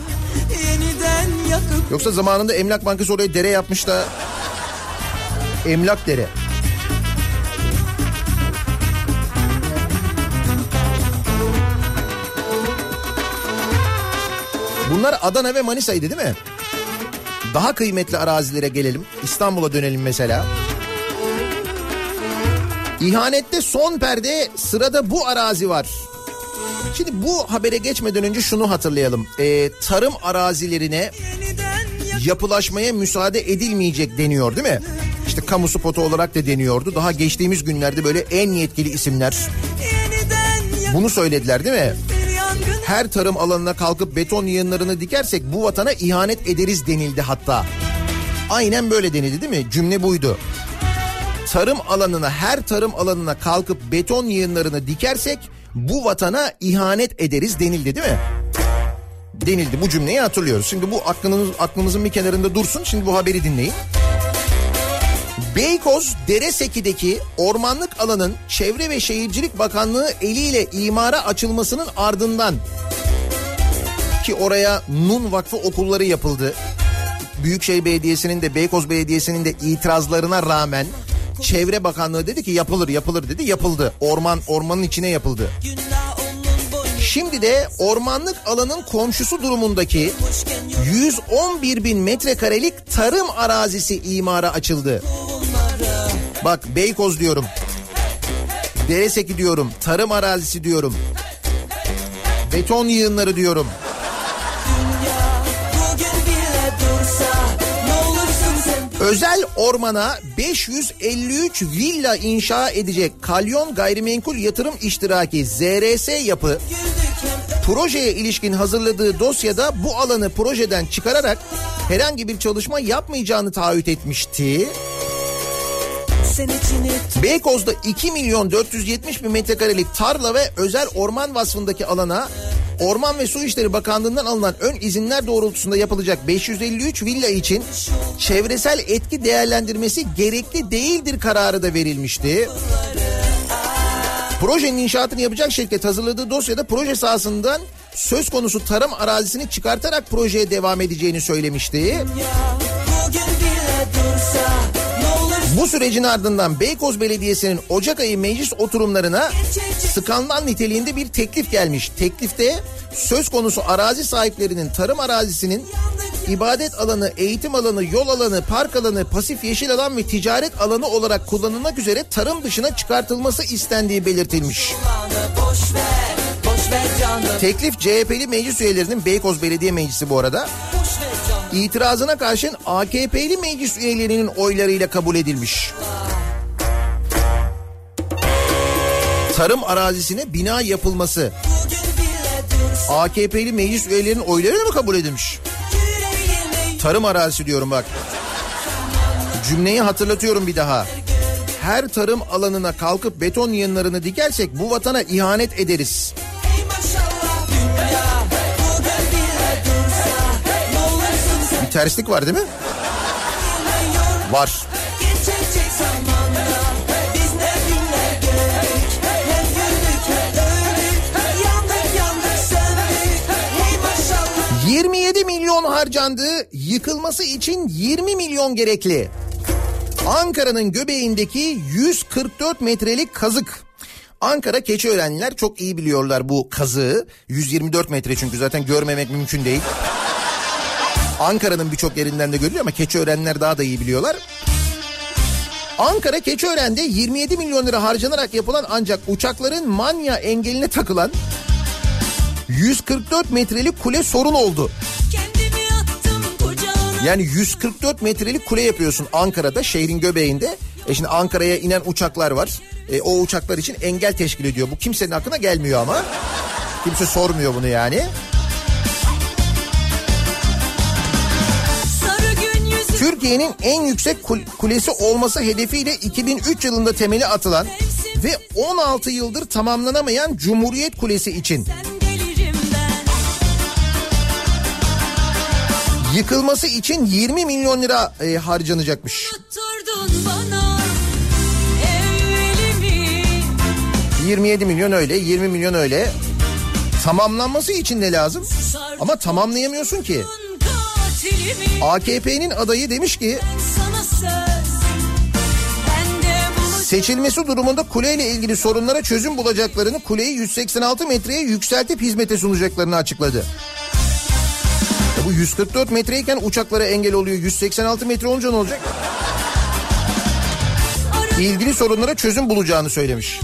Yoksa zamanında Emlak Bankası oraya dere yapmış da Emlak dere. Bunlar Adana ve Manisa'ydı değil mi? Daha kıymetli arazilere gelelim. İstanbul'a dönelim mesela. İhanette son perde sırada bu arazi var. Şimdi bu habere geçmeden önce şunu hatırlayalım. Ee, tarım arazilerine yapılaşmaya müsaade edilmeyecek deniyor değil mi? İşte kamu spotu olarak da deniyordu. Daha geçtiğimiz günlerde böyle en yetkili isimler bunu söylediler değil mi? Her tarım alanına kalkıp beton yığınlarını dikersek bu vatana ihanet ederiz denildi hatta. Aynen böyle denildi değil mi? Cümle buydu. Tarım alanına her tarım alanına kalkıp beton yığınlarını dikersek bu vatana ihanet ederiz denildi değil mi? Denildi bu cümleyi hatırlıyoruz. Şimdi bu aklınız, aklınızın bir kenarında dursun. Şimdi bu haberi dinleyin. Beykoz Dereseki'deki ormanlık alanın Çevre ve Şehircilik Bakanlığı eliyle imara açılmasının ardından ki oraya Nun Vakfı okulları yapıldı. Büyükşehir Belediyesi'nin de Beykoz Belediyesi'nin de itirazlarına rağmen Çevre Bakanlığı dedi ki yapılır yapılır dedi yapıldı. Orman ormanın içine yapıldı. boynu Şimdi de ormanlık alanın komşusu durumundaki Hoşken yok 111 bin metrekarelik tarım arazisi imara açıldı. Bak Beykoz diyorum. Dereseki diyorum. Tarım arazisi diyorum. Beton yığınları diyorum. Özel ormana 553 villa inşa edecek Kalyon Gayrimenkul Yatırım İştiraki ZRS yapı projeye ilişkin hazırladığı dosyada bu alanı projeden çıkararak herhangi bir çalışma yapmayacağını taahhüt etmişti. Beykoz'da 2 milyon 470 bin metrekarelik tarla ve özel orman vasfındaki alana Orman ve Su İşleri Bakanlığı'ndan alınan ön izinler doğrultusunda yapılacak 553 villa için çevresel etki değerlendirmesi gerekli değildir kararı da verilmişti. Projenin inşaatını yapacak şirket hazırladığı dosyada proje sahasından söz konusu tarım arazisini çıkartarak projeye devam edeceğini söylemişti. ya Bugün bile dursa Bu sürecin ardından Beykoz Belediyesi'nin Ocak ayı meclis oturumlarına skandal niteliğinde bir teklif gelmiş. Teklifte söz konusu arazi sahiplerinin tarım arazisinin ibadet alanı, eğitim alanı, yol alanı, park alanı, pasif yeşil alan ve ticaret alanı olarak kullanılmak üzere tarım dışına çıkartılması istendiği belirtilmiş. Teklif CHP'li meclis üyelerinin Beykoz Belediye Meclisi bu arada Boş ver itirazına karşın AKP'li meclis üyelerinin oylarıyla kabul edilmiş. Tarım arazisine bina yapılması AKP'li meclis üyelerinin oylarıyla mı kabul edilmiş? Tarım arazisi diyorum bak. Cümleyi hatırlatıyorum bir daha. Her tarım alanına kalkıp beton yığınlarını dikersek bu vatana ihanet ederiz. Bir terslik var değil mi? Var. Geçecek zamanda Biz ne günler gördük Hem güldük hem öldük Yandık yandık söndük Hey maşallah 27 milyon harcandı. Yıkılması için 20 milyon gerekli. Ankara'nın göbeğindeki 144 metrelik kazık. Ankara Keçiörenliler çok iyi biliyorlar bu kazığı. 124 metre çünkü zaten görmemek mümkün değil. Ankara'nın birçok yerinden de görülüyor ama Keçiörenler daha da iyi biliyorlar. Ankara Keçiören'de 27 milyon lira harcanarak yapılan ancak uçakların manya engeline takılan 144 metrelik kule sorun oldu. Yani 144 metrelik kule yapıyorsun Ankara'da şehrin göbeğinde. E şimdi Ankara'ya inen uçaklar var. E, o uçaklar için engel teşkil ediyor. Bu kimsenin aklına gelmiyor ama. Kimse sormuyor bunu yani. Türkiye'nin en yüksek kul- kulesi olması hedefiyle 2003 yılında temeli atılan ve 16 yıldır tamamlanamayan Cumhuriyet Kulesi için yıkılması için 20 milyon lira e, harcanacakmış. Tutturdun bana evvelimi 27 milyon öyle, 20 milyon öyle. Tamamlanması için ne lazım? Ama tamamlayamıyorsun ki. AKP'nin adayı demiş ki seçilmesi durumunda kuleyle ilgili sorunlara çözüm bulacaklarını kuleyi 186 metreye yükseltip hizmete sunacaklarını açıkladı. Ya bu 144 metreyken uçaklara engel oluyor. 186 metre olunca ne olacak? İlgili sorunlara çözüm bulacağını söylemiş.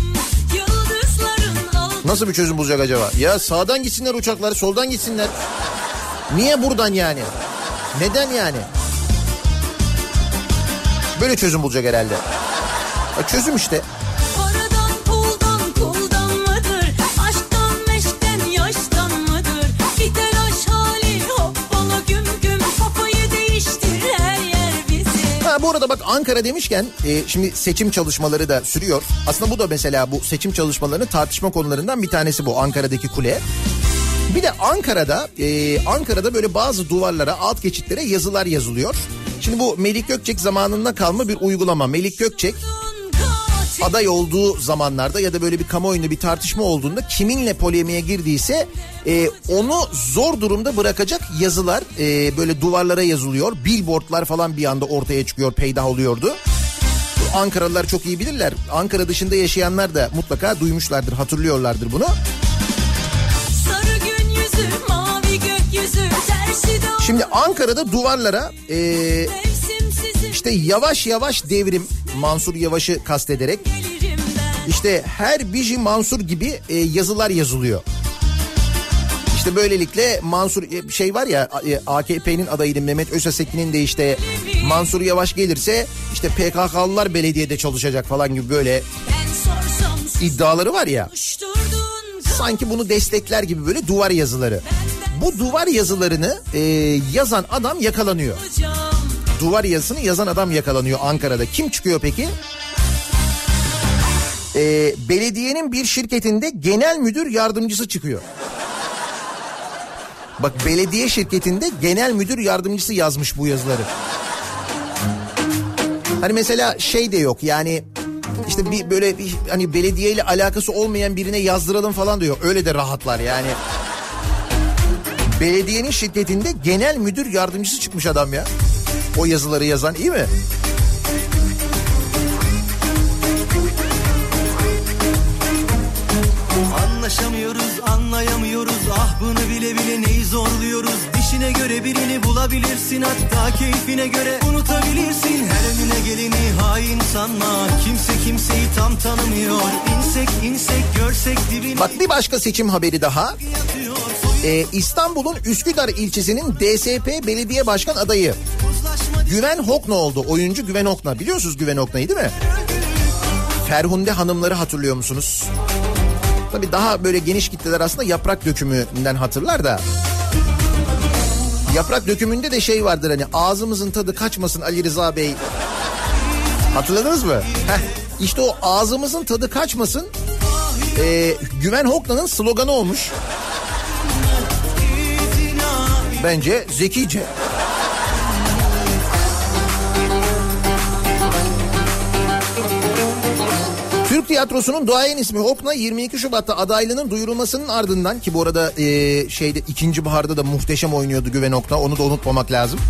Nasıl bir çözüm bulacak acaba? Ya sağdan gitsinler uçaklar, soldan gitsinler. Niye buradan yani? Neden yani? Böyle çözüm bulacak herhalde. Ya çözüm işte. Bu arada bak Ankara demişken e, şimdi seçim çalışmaları da sürüyor. Aslında bu da mesela bu seçim çalışmalarının tartışma konularından bir tanesi bu Ankara'daki kule. Bir de Ankara'da e, Ankara'da böyle bazı duvarlara alt geçitlere yazılar yazılıyor. Şimdi bu Melik Gökçek zamanında kalma bir uygulama. Melik Gökçek aday olduğu zamanlarda ya da böyle bir kamuoyunda bir tartışma olduğunda kiminle polemiğe girdiyse e, onu zor durumda bırakacak yazılar e, böyle duvarlara yazılıyor. Billboardlar falan bir anda ortaya çıkıyor peydah oluyordu. Ankaralılar çok iyi bilirler. Ankara dışında yaşayanlar da mutlaka duymuşlardır, hatırlıyorlardır bunu. Şimdi Ankara'da duvarlara e, mevsimsizim işte yavaş yavaş devrim Mansur Yavaş'ı kastederek ben. İşte her Biji Mansur gibi e, yazılar yazılıyor. İşte böylelikle Mansur e, şey var ya e, AKP'nin adayının Mehmet Özasekin'in de işte Mansur Yavaş gelirse işte PKK'lılar belediyede çalışacak falan gibi böyle Ben iddiaları var ya. Sanki bunu destekler gibi böyle duvar yazıları. Bu duvar yazılarını e, yazan adam yakalanıyor. Duvar yazısını yazan adam yakalanıyor Ankara'da. Kim çıkıyor peki? Ee, belediyenin bir şirketinde genel müdür yardımcısı çıkıyor. Bak belediye şirketinde genel müdür yardımcısı yazmış bu yazıları. Hani mesela şey de yok yani işte bir böyle bir, hani belediyeyle alakası olmayan birine yazdıralım falan diyor. Öyle de rahatlar yani. Belediyenin şirketinde genel müdür yardımcısı çıkmış adam ya. O yazıları yazan iyi mi? Anlaşamıyoruz anlayamıyoruz ah bunu bile bile neyi zorluyoruz Dişine göre birini bulabilirsin hatta keyfine göre unutabilirsin Her önüne geleni hain sanma kimse kimseyi tam tanımıyor İnsek insek görsek dibini Bak bir başka seçim haberi daha. Ee, İstanbul'un Üsküdar ilçesinin DSP belediye başkan adayı Güven Hokna oldu. Oyuncu Güven Hokna. Biliyorsunuz Güven Hokna'yı değil mi? Ferhunde hanımları hatırlıyor musunuz? Tabii daha böyle geniş kitleler aslında yaprak dökümünden hatırlar da. Yaprak dökümünde de şey vardır hani ağzımızın tadı kaçmasın Ali Rıza Bey. Hatırladınız mı? Heh, işte o ağzımızın tadı kaçmasın e, Güven Hokna'nın sloganı olmuş. Bence zekice. Türk tiyatrosunun duayen ismi Hokna 22 Şubat'ta adaylığının duyurulmasının ardından ki bu arada e, şeyde ikinci baharda da muhteşem oynuyordu Güven Hokna onu da unutmamak lazım.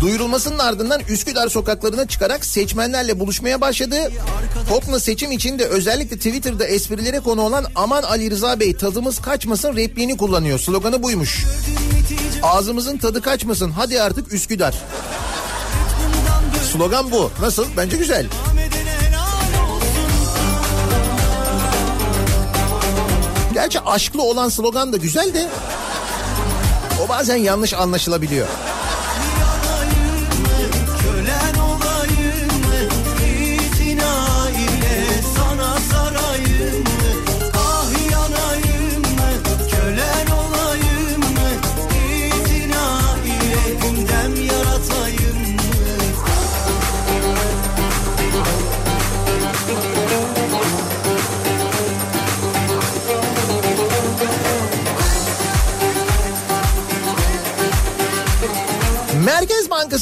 Duyurulmasının ardından Üsküdar sokaklarına çıkarak seçmenlerle buluşmaya başladı. Hokna seçim için de özellikle Twitter'da esprilere konu olan aman Ali Rıza Bey tadımız kaçmasın repliğini kullanıyor. Sloganı buymuş. Ağzımızın tadı kaçmasın hadi artık Üsküdar. Slogan bu. Nasıl? Bence güzel. Gerçi aşklı olan slogan da güzel de o bazen yanlış anlaşılabiliyor.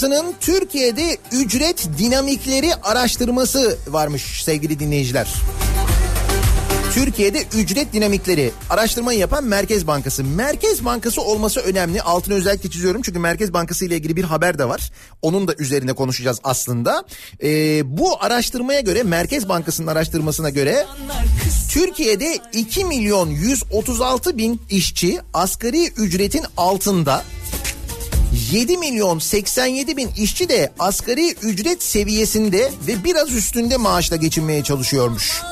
Bankası'nın Türkiye'de ücret dinamikleri araştırması varmış sevgili dinleyiciler. Türkiye'de ücret dinamikleri araştırmayı yapan Merkez Bankası. Merkez Bankası olması önemli. Altını özellikle çiziyorum çünkü Merkez Bankası ile ilgili bir haber de var. Onun da üzerine konuşacağız aslında. Ee, bu araştırmaya göre Merkez Bankası'nın araştırmasına göre Türkiye'de 2 milyon 136 bin işçi asgari ücretin altında. 7 milyon 87 bin işçi de asgari ücret seviyesinde ve biraz üstünde maaşla geçinmeye çalışıyormuş.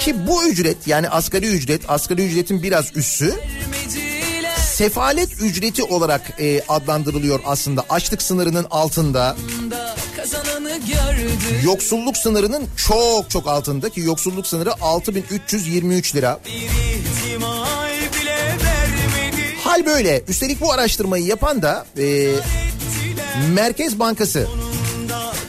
Ki bu ücret yani asgari ücret, asgari ücretin biraz üssü sefalet ücreti olarak e, adlandırılıyor aslında. Açlık sınırının altında, yoksulluk sınırının çok çok altında ki yoksulluk sınırı 6323 lira. İhtimal bile vermedi. Hal böyle. Üstelik bu araştırmayı yapan da e, Merkez Bankası.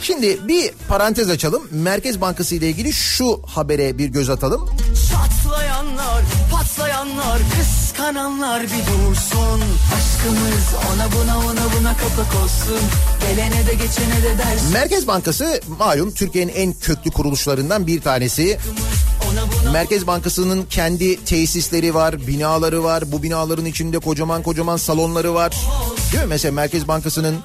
Şimdi bir parantez açalım. Merkez Bankası ile ilgili şu habere bir göz atalım. Çatlayanlar, patlayanlar, kıskananlar bir dursun. Aşkımız ona buna ona buna kapak olsun. Gelene de geçene de dersin. Merkez Bankası malum Türkiye'nin en köklü kuruluşlarından bir tanesi. Merkez Bankası'nın kendi tesisleri var, binaları var. Bu binaların içinde kocaman kocaman salonları var. Değil mi? Mesela Merkez Bankası'nın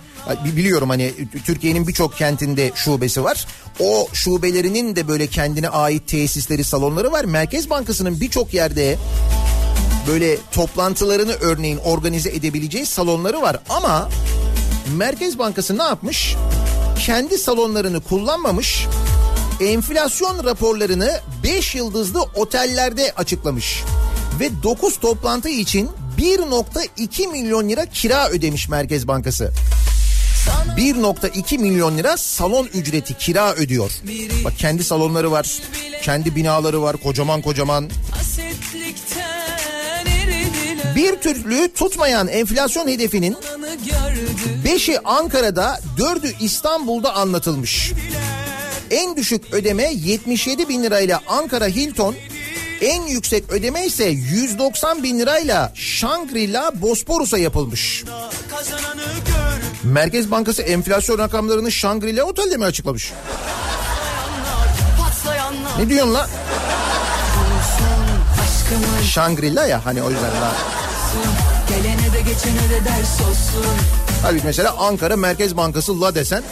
bi- biliyorum hani Türkiye'nin birçok kentinde şubesi var. O şubelerinin de böyle kendine ait tesisleri, salonları var. Merkez Bankası'nın birçok yerde böyle toplantılarını örneğin organize edebileceği salonları var. Ama Merkez Bankası ne yapmış? Kendi salonlarını kullanmamış. Enflasyon raporlarını 5 yıldızlı otellerde açıklamış. Ve 9 toplantı için 1.2 milyon lira kira ödemiş Merkez Bankası. 1.2 milyon lira salon ücreti kira ödüyor. Bak kendi salonları var, kendi binaları var, kocaman kocaman. Bir türlü tutmayan enflasyon hedefinin Anı gördü. 5'i Ankara'da, 4'ü İstanbul'da anlatılmış. En düşük ödeme 77 bin lirayla Ankara Hilton, en yüksek ödeme ise 190 bin lirayla Shangri-La Bosporus'a yapılmış. Merkez Bankası enflasyon rakamlarını Shangri-La Otel'de mi açıklamış? Ne diyorsun la? Shangri-La ya hani o yüzden la. gelene de geçene de ders olsun. Halbuki mesela Ankara Merkez Bankası la desen.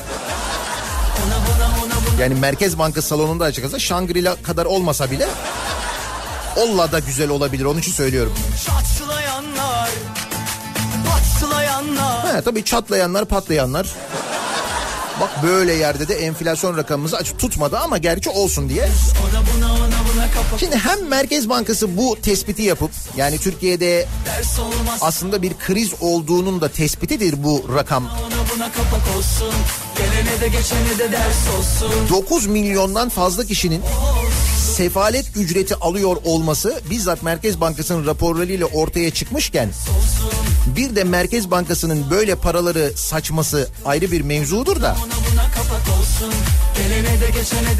Yani Merkez Bankası salonunda açıkçası Shangri-La kadar olmasa bile Olla da güzel olabilir onun için söylüyorum. çatlayanlar, patlayanlar. He, tabii çatlayanlar patlayanlar. Bak böyle yerde de enflasyon rakamımızı açık tutmadı ama gerçi olsun diye. Ona buna ona buna kapak Şimdi hem Merkez Bankası bu tespiti yapıp yani Türkiye'de aslında bir kriz olduğunun da tespitidir bu rakam. Ona buna kapak olsun. Gelene de geçene de ders olsun. 9 milyondan fazla kişinin sefalet ücreti alıyor olması bizzat Merkez Bankası'nın raporlarıyla ortaya çıkmışken bir de Merkez Bankası'nın böyle paraları saçması ayrı bir mevzudur da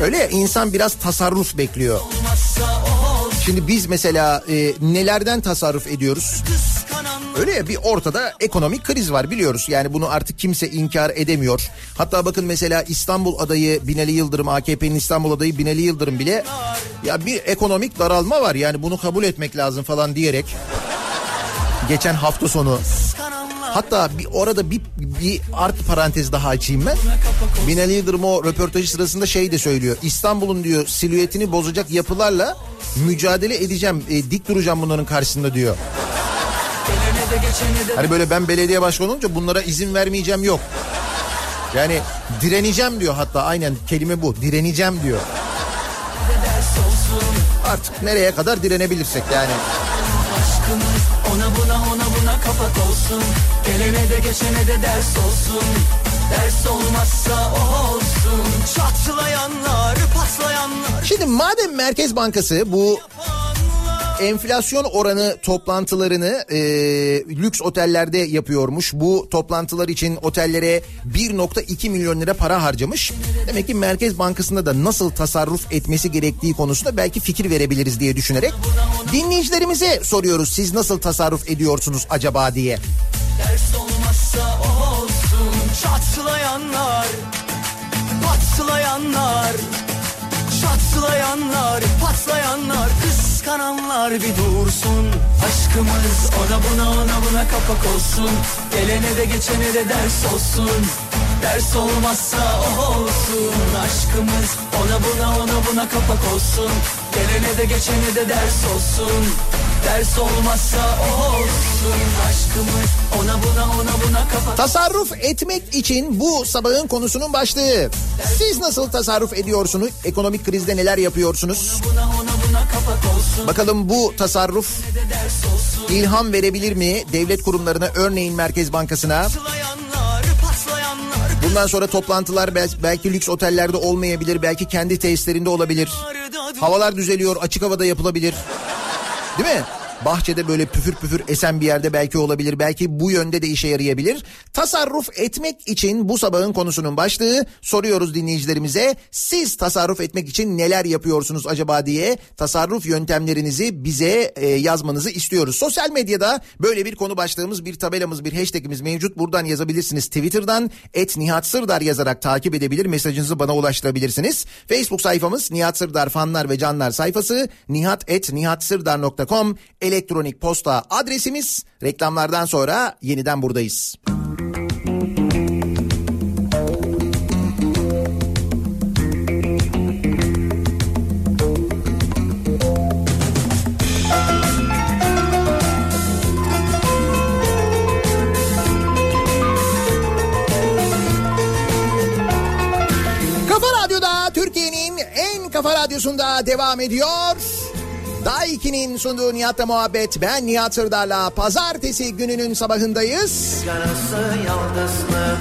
öyle ya insan biraz tasarruf bekliyor. olmazsa. Şimdi biz mesela e, nelerden tasarruf ediyoruz? Öyle ya bir ortada ekonomik kriz var biliyoruz. Yani bunu artık kimse inkar edemiyor. Hatta bakın mesela İstanbul adayı Binali Yıldırım, AKP'nin İstanbul adayı Binali Yıldırım bile ya bir ekonomik daralma var. Yani bunu kabul etmek lazım falan diyerek geçen hafta sonu hatta bir orada bir, bir art parantez daha açayım ben. Binali Yıldırım o röportajı sırasında şey de söylüyor. İstanbul'un diyor silüetini bozacak yapılarla mücadele edeceğim, e, dik duracağım bunların karşısında diyor. Hani böyle ben belediye başkanı olunca bunlara izin vermeyeceğim yok. Yani direneceğim diyor hatta aynen kelime bu direneceğim diyor. Artık nereye kadar direnebilirsek yani. Aşkımız ona buna ona buna kapak olsun. Gelene de geçene de ders olsun. Ders olmazsa o olsun. Çatlayanlar, patlayanlar. Şimdi madem Merkez Bankası bu enflasyon oranı toplantılarını e, lüks otellerde yapıyormuş. Bu toplantılar için otellere 1.2 milyon lira para harcamış. Demek ki Merkez Bankası'nda da nasıl tasarruf etmesi gerektiği konusunda belki fikir verebiliriz diye düşünerek dinleyicilerimize soruyoruz. Siz nasıl tasarruf ediyorsunuz acaba diye. Ders olmazsa o. Çatlayanlar Patlayanlar Çatlayanlar Patlayanlar. Kıskananlar bir dursun. Aşkımız ona buna ona buna kapak olsun. Gelene de geçene de ders olsun. Ders olmazsa o olsun. Aşkımız ona buna ona buna kapak olsun. Gelene de geçene de ders olsun Ders olmazsa olsun Aşkımız ona buna ona buna kapak Tasarruf etmek için bu sabahın konusunun başlığı. Siz nasıl tasarruf ediyorsunuz? Ekonomik krizde neler yapıyorsunuz? Buna ona buna kapak olsun Bakalım bu tasarruf ilham verebilir mi devlet kurumlarına örneğin Merkez Bankası'na? Bundan sonra toplantılar bel- belki lüks otellerde olmayabilir, belki kendi tesislerinde olabilir. Havalar düzeliyor, açık havada yapılabilir. Değil mi? Bahçede böyle püfür püfür esen bir yerde belki olabilir. Belki bu yönde de işe yarayabilir. Tasarruf etmek için bu sabahın konusunun başlığı soruyoruz dinleyicilerimize. Siz tasarruf etmek için neler yapıyorsunuz acaba diye tasarruf yöntemlerinizi bize e, yazmanızı istiyoruz. Sosyal medyada böyle bir konu başlığımız, bir tabelamız, bir hashtagimiz mevcut. Buradan yazabilirsiniz. Twitter'dan et Nihat Sırdar yazarak takip edebilir. Mesajınızı bana ulaştırabilirsiniz. Facebook sayfamız Nihat Sırdar fanlar ve canlar sayfası nihat.nihatsırdar.com elektronik posta adresimiz. Reklamlardan sonra yeniden buradayız. Kafa Radyo'da Türkiye'nin en kafa radyosunda devam ediyor. Daha 2'nin sunduğu Nihat'la muhabbet ben Nihat Sırdar'la pazartesi gününün sabahındayız.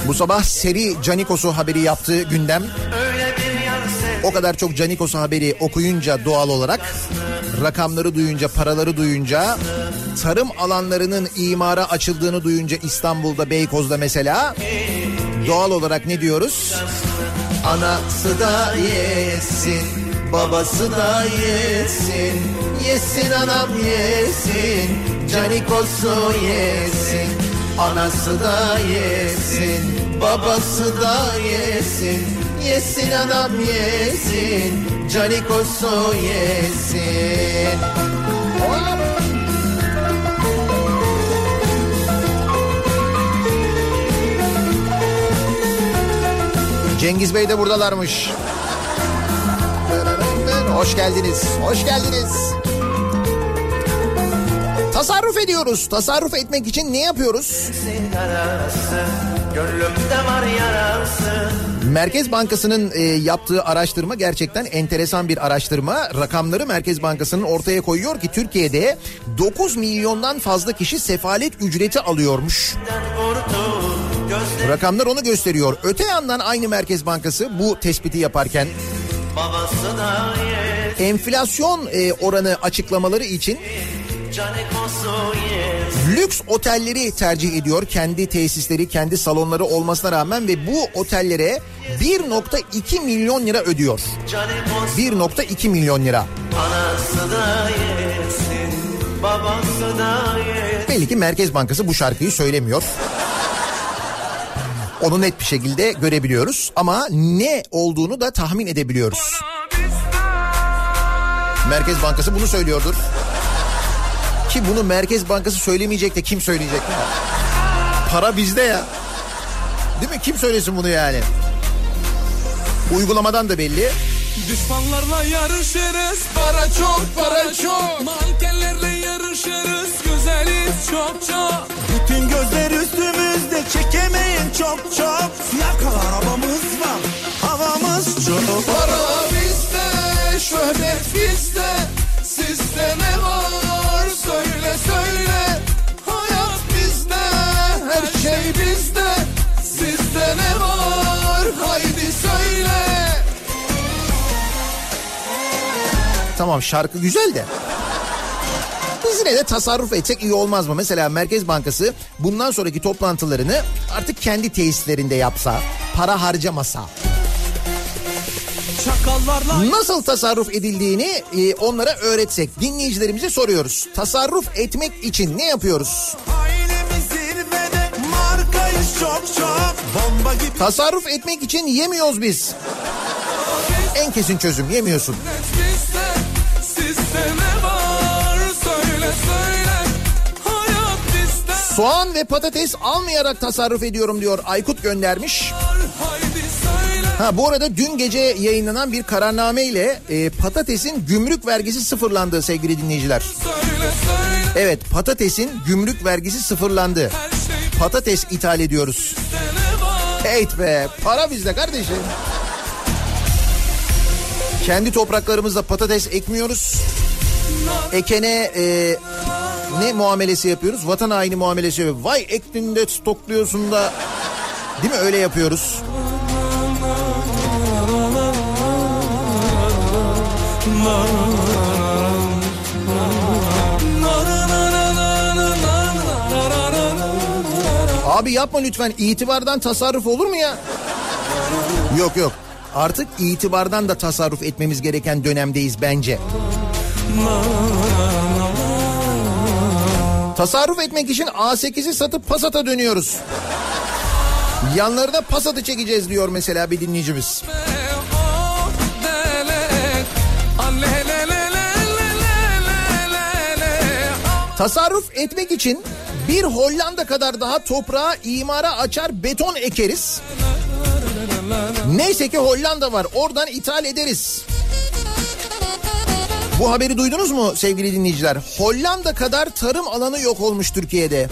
Bu sabah seri Canikos'u haberi yaptığı gündem. O kadar çok Canikos'u haberi okuyunca doğal olarak rakamları duyunca paraları duyunca tarım alanlarının imara açıldığını duyunca İstanbul'da Beykoz'da mesela doğal olarak ne diyoruz? Anası da yesin, babası da yesin, yesin anam yesin, Canikos'u yesin. Anası da yesin, babası da yesin, yesin anam yesin, Canikos'u yesin. Cengiz Bey de buradalarmış. Hoş geldiniz, hoş geldiniz. Tasarruf ediyoruz. Tasarruf etmek için ne yapıyoruz? Merkez Bankası'nın e, yaptığı araştırma gerçekten enteresan bir araştırma. Rakamları Merkez Bankası'nın ortaya koyuyor ki Türkiye'de 9 milyondan fazla kişi sefalet ücreti alıyormuş. Rakamlar onu gösteriyor. Öte yandan aynı Merkez Bankası bu tespiti yaparken enflasyon e, oranı açıklamaları için lüks otelleri tercih ediyor. Kendi tesisleri, kendi salonları olmasına rağmen ve bu otellere 1.2 milyon lira ödüyor. Canikosu 1.2 milyon lira. Yesin Belli ki Merkez Bankası bu şarkıyı söylemiyor. Onu net bir şekilde görebiliyoruz ama ne olduğunu da tahmin edebiliyoruz. Merkez Bankası bunu söylüyordur. Ki bunu Merkez Bankası söylemeyecek de kim söyleyecek? mi? Para bizde ya. Değil mi? Kim söylesin bunu yani? Uygulamadan da belli. Düşmanlarla yarışırız Para çok para çok Mankenlerle yarışırız Güzeliz çok çok Bütün gözler üstümüzde çekemeyin çok çok. Yakal arabamız var. Havamız çok. Para bizde Şöhret bizde. Sizde ne var? Söyle söyle. Hayat bizde Her şey bizde. Sizde ne var? Haydi söyle. Tamam şarkı güzel de. Biz yine de tasarruf etsek iyi olmaz mı? Mesela Merkez Bankası bundan sonraki toplantılarını artık kendi tesislerinde yapsa, para harcamasa. Nasıl tasarruf edildiğini e, onlara öğretsek. Dinleyicilerimize soruyoruz. Tasarruf etmek için ne yapıyoruz? çok çok bomba gibi Tasarruf etmek için yemiyoruz biz. En kesin çözüm yemiyorsun. Bizde Soğan ve patates almayarak tasarruf ediyorum diyor Aykut göndermiş. Ha bu arada dün gece yayınlanan bir kararname ile e, patatesin gümrük vergisi sıfırlandı sevgili dinleyiciler. Evet patatesin gümrük vergisi sıfırlandı. Patates ithal ediyoruz. Heyt be para bizde kardeşim. Kendi topraklarımızda patates ekmiyoruz. Ekene e, ne muamelesi yapıyoruz? Vatan haini muamelesi yapıyoruz. Vay ektin de stokluyorsun da. Değil mi öyle yapıyoruz? Abi yapma lütfen itibardan tasarruf olur mu ya? Yok yok artık itibardan da tasarruf etmemiz gereken dönemdeyiz bence. Tasarruf etmek için A8'i satıp Passat'a dönüyoruz. Yanlarına Passat'ı çekeceğiz diyor mesela bir dinleyicimiz. Tasarruf etmek için bir Hollanda kadar daha toprağa imara açar beton ekeriz. Neyse ki Hollanda var oradan ithal ederiz. Bu haberi duydunuz mu sevgili dinleyiciler? Hollanda kadar tarım alanı yok olmuş Türkiye'de.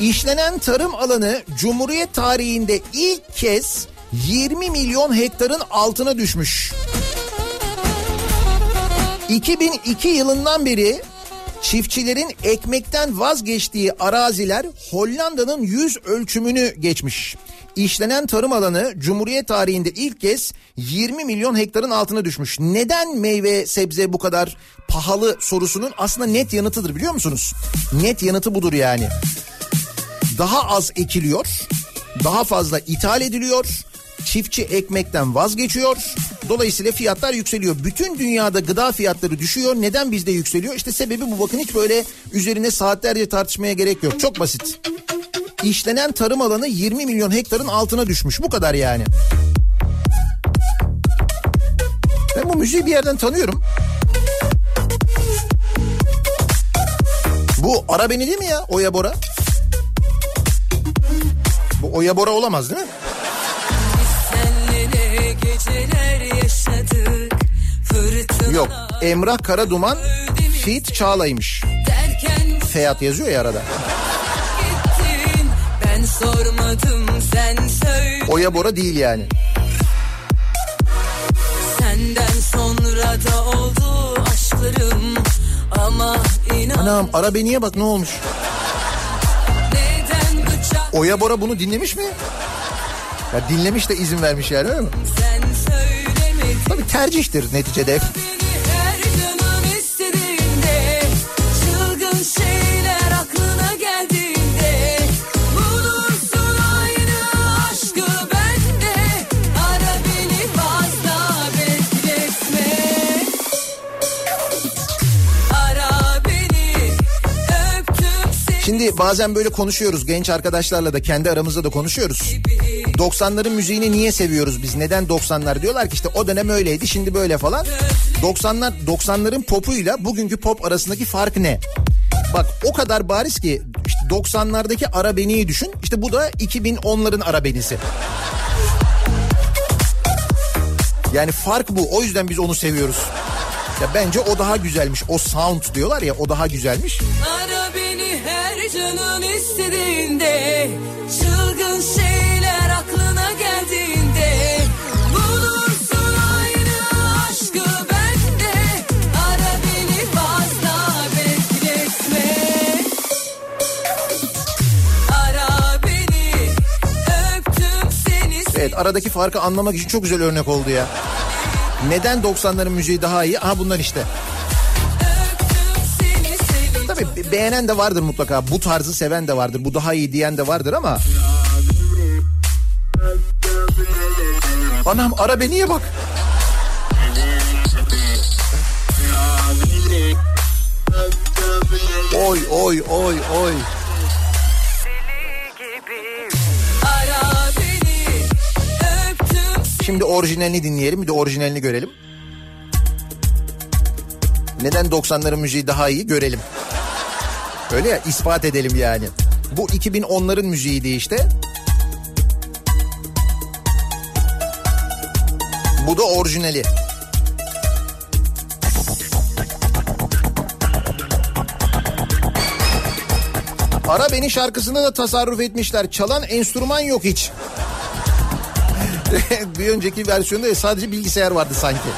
İşlenen tarım alanı Cumhuriyet tarihinde ilk kez 20 milyon hektarın altına düşmüş. 2002 yılından beri çiftçilerin ekmekten vazgeçtiği araziler Hollanda'nın yüz ölçümünü geçmiş. İşlenen tarım alanı Cumhuriyet tarihinde ilk kez 20 milyon hektarın altına düşmüş. Neden meyve sebze bu kadar pahalı sorusunun aslında net yanıtıdır biliyor musunuz? Net yanıtı budur yani. Daha az ekiliyor, daha fazla ithal ediliyor, çiftçi ekmekten vazgeçiyor. Dolayısıyla fiyatlar yükseliyor. Bütün dünyada gıda fiyatları düşüyor. Neden bizde yükseliyor? İşte sebebi bu. Bakın hiç böyle üzerine saatlerce tartışmaya gerek yok. Çok basit. İşlenen tarım alanı 20 milyon hektarın altına düşmüş. Bu kadar yani. Ben bu müziği bir yerden tanıyorum. Bu ara beni değil mi ya? Oya Bora. Bu Oya Bora olamaz değil mi? Yok. Emrah Karaduman Fit Çağla'ymış. Feyat yazıyor ya arada. Sormadım sen söyle Oya Bora değil yani. Senden sonra da oldu aşklarım Ama inan Anam ara beniye bak ne olmuş. Oya Bora bunu dinlemiş mi? Ya dinlemiş de izin vermiş yani öyle mi? Tabii tercihtir neticede. Bazen böyle konuşuyoruz genç arkadaşlarla da kendi aramızda da konuşuyoruz. 90'ların müziğini niye seviyoruz biz? Neden 90'lar? Diyorlar ki işte o dönem öyleydi şimdi böyle falan. 90'lar 90'ların popuyla bugünkü pop arasındaki fark ne? Bak o kadar bariz ki işte 90'lardaki ara beniyi düşün. İşte bu da 2010'ların ara benisi. Yani fark bu. O yüzden biz onu seviyoruz. Ya bence o daha güzelmiş. O sound diyorlar ya o daha güzelmiş. Ara beni canın istediğinde Çılgın şeyler aklına geldiğinde Bulursun aynı aşkı bende Ara beni fazla bekletme Ara beni öptüm seni Evet aradaki farkı anlamak için çok güzel örnek oldu ya. Neden 90'ların müziği daha iyi? Aha bunlar işte beğenen de vardır mutlaka. Bu tarzı seven de vardır. Bu daha iyi diyen de vardır ama... Anam ara beniye bak. Oy oy oy oy. Şimdi orijinalini dinleyelim bir de orijinalini görelim. Neden 90'ların müziği daha iyi görelim. Öyle ya ispat edelim yani. Bu 2010'ların müziğiydi işte. Bu da orijinali. Ara Beni şarkısında da tasarruf etmişler. Çalan enstrüman yok hiç. bir önceki versiyonda sadece bilgisayar vardı sanki.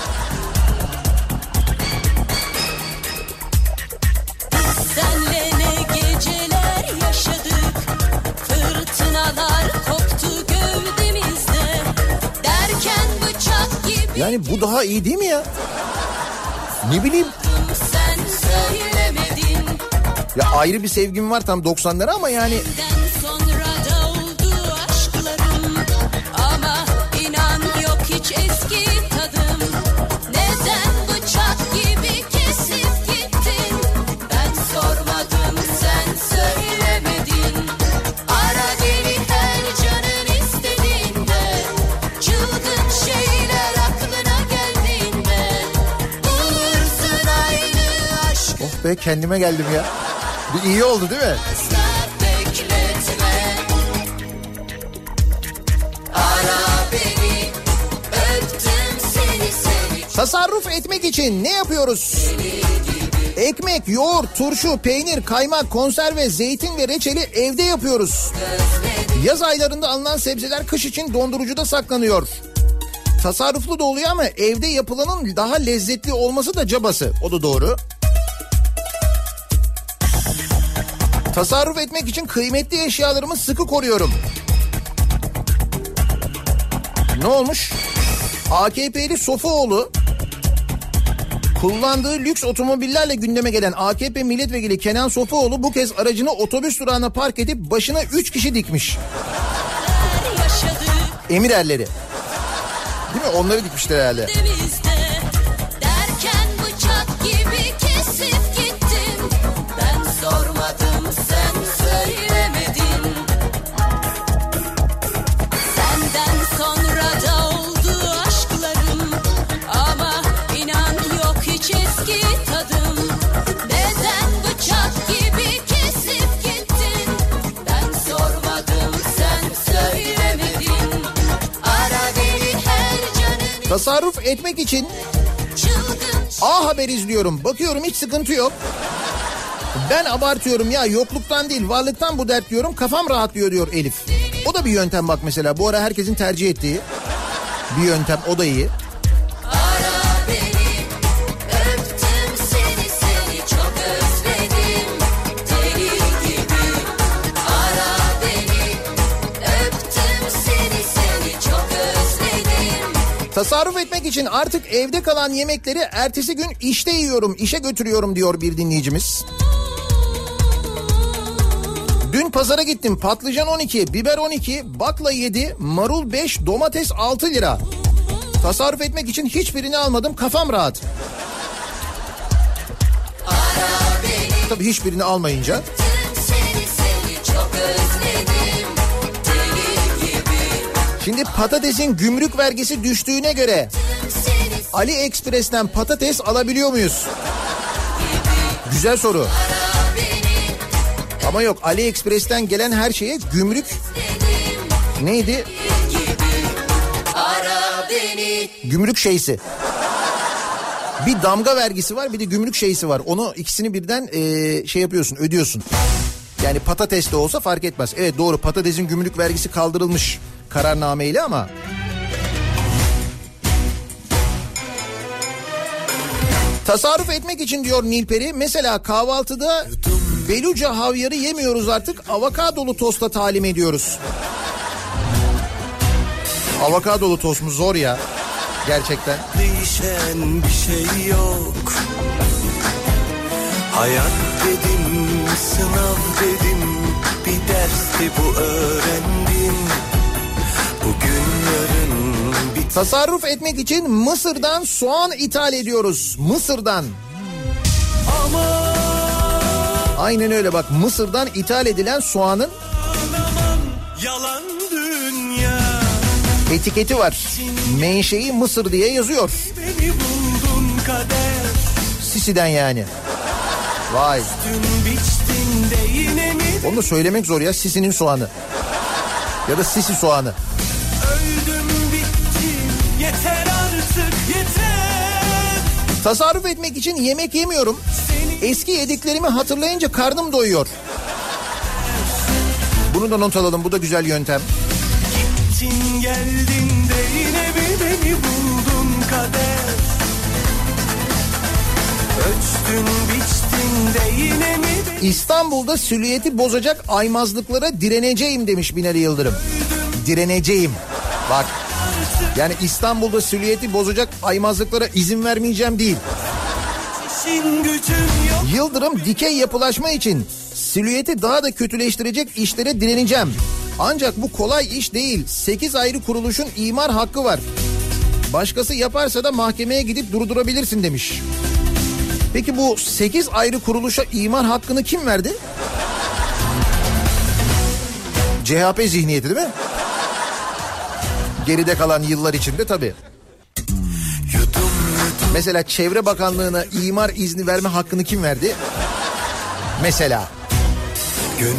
Yani bu daha iyi değil mi ya? Ne bileyim. Ya ayrı bir sevgim var tam 90'lara ama yani be kendime geldim ya. Bir iyi oldu değil mi? Tasarruf etmek için ne yapıyoruz? Ekmek, yoğurt, turşu, peynir, kaymak, konserve, zeytin ve reçeli evde yapıyoruz. Yaz aylarında alınan sebzeler kış için dondurucuda saklanıyor. Tasarruflu da oluyor ama evde yapılanın daha lezzetli olması da cabası. O da doğru. Tasarruf etmek için kıymetli eşyalarımı sıkı koruyorum. Ne olmuş? AKP'li Sofuoğlu kullandığı lüks otomobillerle gündeme gelen AKP milletvekili Kenan Sofuoğlu bu kez aracını otobüs durağına park edip başına 3 kişi dikmiş. yaşadık Emirerleri. Değil mi? Onları dikmişler herhalde. demizde Tasarruf etmek için A Haber izliyorum. Bakıyorum hiç sıkıntı yok. Ben abartıyorum ya yokluktan değil varlıktan bu dert diyorum kafam rahatlıyor diyor Elif. O da bir yöntem bak mesela bu ara herkesin tercih ettiği bir yöntem o da iyi. Tasarruf etmek için artık evde kalan yemekleri ertesi gün işte yiyorum, işe götürüyorum diyor bir dinleyicimiz. Dün pazara gittim. Patlıcan 12, biber 12, bakla 7, marul 5, domates 6 lira. Tasarruf etmek için hiçbirini almadım. Kafam rahat. Tabii hiçbirini almayınca. Şimdi patatesin gümrük vergisi düştüğüne göre Ali Express'ten patates alabiliyor muyuz? Güzel soru. Ama yok AliExpress'ten gelen her şeye gümrük neydi? Gümrük şeysi. Bir damga vergisi var bir de gümrük şeysi var. Onu ikisini birden eee, şey yapıyorsun ödüyorsun. Yani patates de olsa fark etmez. Evet doğru patatesin gümrük vergisi kaldırılmış kararnameyle ama... Tasarruf etmek için diyor Nilperi mesela kahvaltıda beluca havyarı yemiyoruz artık avokadolu tosta talim ediyoruz. Avokadolu tost mu zor ya gerçekten. Değişen bir şey yok Hayat dedim, sınav dedim Bir dersti bu öğrendim Bugün yarın bir Tasarruf etmek için Mısır'dan soğan ithal ediyoruz. Mısır'dan. Aynen öyle bak Mısır'dan ithal edilen soğanın yalan dünya Etiketi var. Menşei Mısır diye yazıyor. Sisi'den yani. Vay. Onu söylemek zor ya Sisi'nin soğanı. Ya da Sisi soğanı. Tasarruf etmek için yemek yemiyorum. Eski yediklerimi hatırlayınca karnım doyuyor. Bunu da not alalım. Bu da güzel yöntem. Gittin geldin de yine mi beni buldun kader Ölçtün biçtin de yine mi İstanbul'da silüeti bozacak aymazlıklara direneceğim demiş Binali Yıldırım. Direneceğim. Bak. Yani İstanbul'da silüeti bozacak aymazlıklara izin vermeyeceğim değil. Yıldırım dikey yapılaşma için silüeti daha da kötüleştirecek işlere direneceğim. Ancak bu kolay iş değil. 8 ayrı kuruluşun imar hakkı var. Başkası yaparsa da mahkemeye gidip durdurabilirsin demiş. Peki bu 8 ayrı kuruluşa imar hakkını kim verdi? CHP zihniyeti değil mi? Geride kalan yıllar içinde tabii. Mesela Çevre Bakanlığı'na imar izni verme hakkını kim verdi? Mesela. Gönül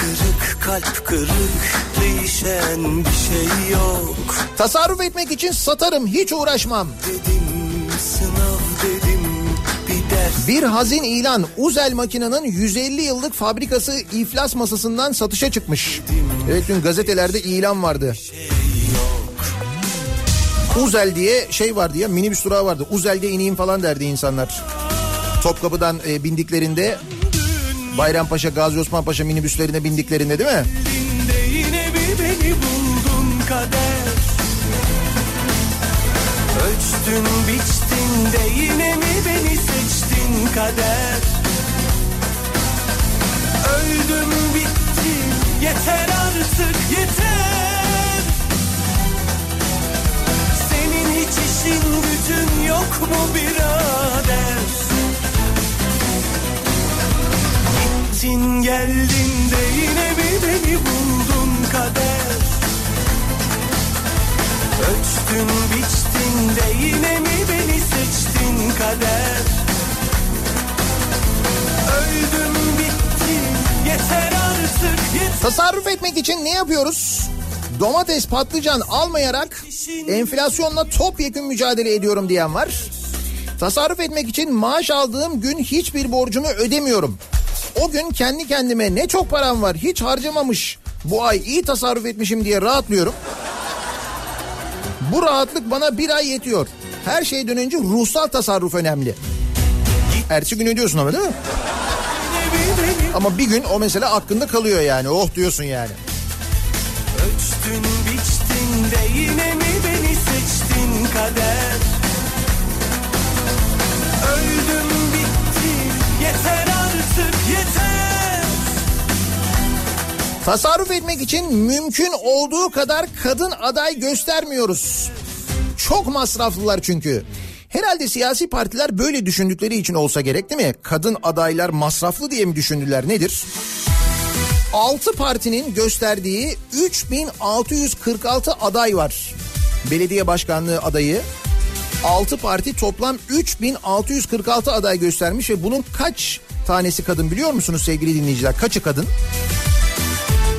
kırık kalp kırık Değişen bir şey yok Tasarruf etmek için satarım hiç uğraşmam. Dedim sınav dedim bir ders Bir hazin ilan Uzel makinenin 150 yıllık fabrikası iflas masasından satışa çıkmış. Evet dün gazetelerde ilan vardı. Uzel diye şey vardı ya minibüs durağı vardı. Uzel'de ineyim falan derdi insanlar. Topkapı'dan e, bindiklerinde Bayrampaşa, Gazi Osman Paşa minibüslerine bindiklerinde değil mi? yine mi beni buldun kader Ölçtün biçtin de yine mi beni seçtin kader Öldüm bittim yeter artık yeter İşin gücün yok mu birader? Gittin geldin de yine mi beni buldun kader? Ölçtün biçtin de yine mi beni seçtin kader? Öldüm bittim yeter artık yeter. Tasarruf etmek için ne yapıyoruz? Domates, patlıcan almayarak enflasyonla topyekun mücadele ediyorum diyen var. Tasarruf etmek için maaş aldığım gün hiçbir borcumu ödemiyorum. O gün kendi kendime ne çok param var hiç harcamamış. Bu ay iyi tasarruf etmişim diye rahatlıyorum. Bu rahatlık bana bir ay yetiyor. Her şeyden önce ruhsal tasarruf önemli. Ertesi gün ödüyorsun ama değil mi? Ama bir gün o mesela aklında kalıyor yani. Oh diyorsun yani. Ölçtün biçtin de yine kader Öldüm bittim yeter artık yeter Tasarruf etmek için mümkün olduğu kadar kadın aday göstermiyoruz. Çok masraflılar çünkü. Herhalde siyasi partiler böyle düşündükleri için olsa gerek değil mi? Kadın adaylar masraflı diye mi düşündüler nedir? 6 partinin gösterdiği 3646 aday var. Belediye başkanlığı adayı 6 parti toplam 3646 aday göstermiş ve bunun kaç tanesi kadın biliyor musunuz sevgili dinleyiciler? Kaçı kadın?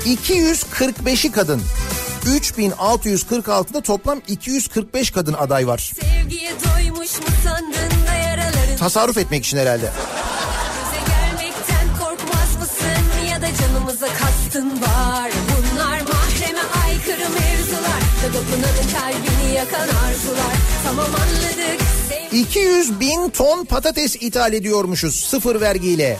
245'i kadın. 3646'da toplam 245 kadın aday var. Da Tasarruf etmek için herhalde. Ya da canımıza kastın var Bunlar mahreme aykırı mevzular dokunanın kalbini yakan arzular Tamam anladık sevgi 200 bin ton patates ithal ediyormuşuz sıfır vergiyle.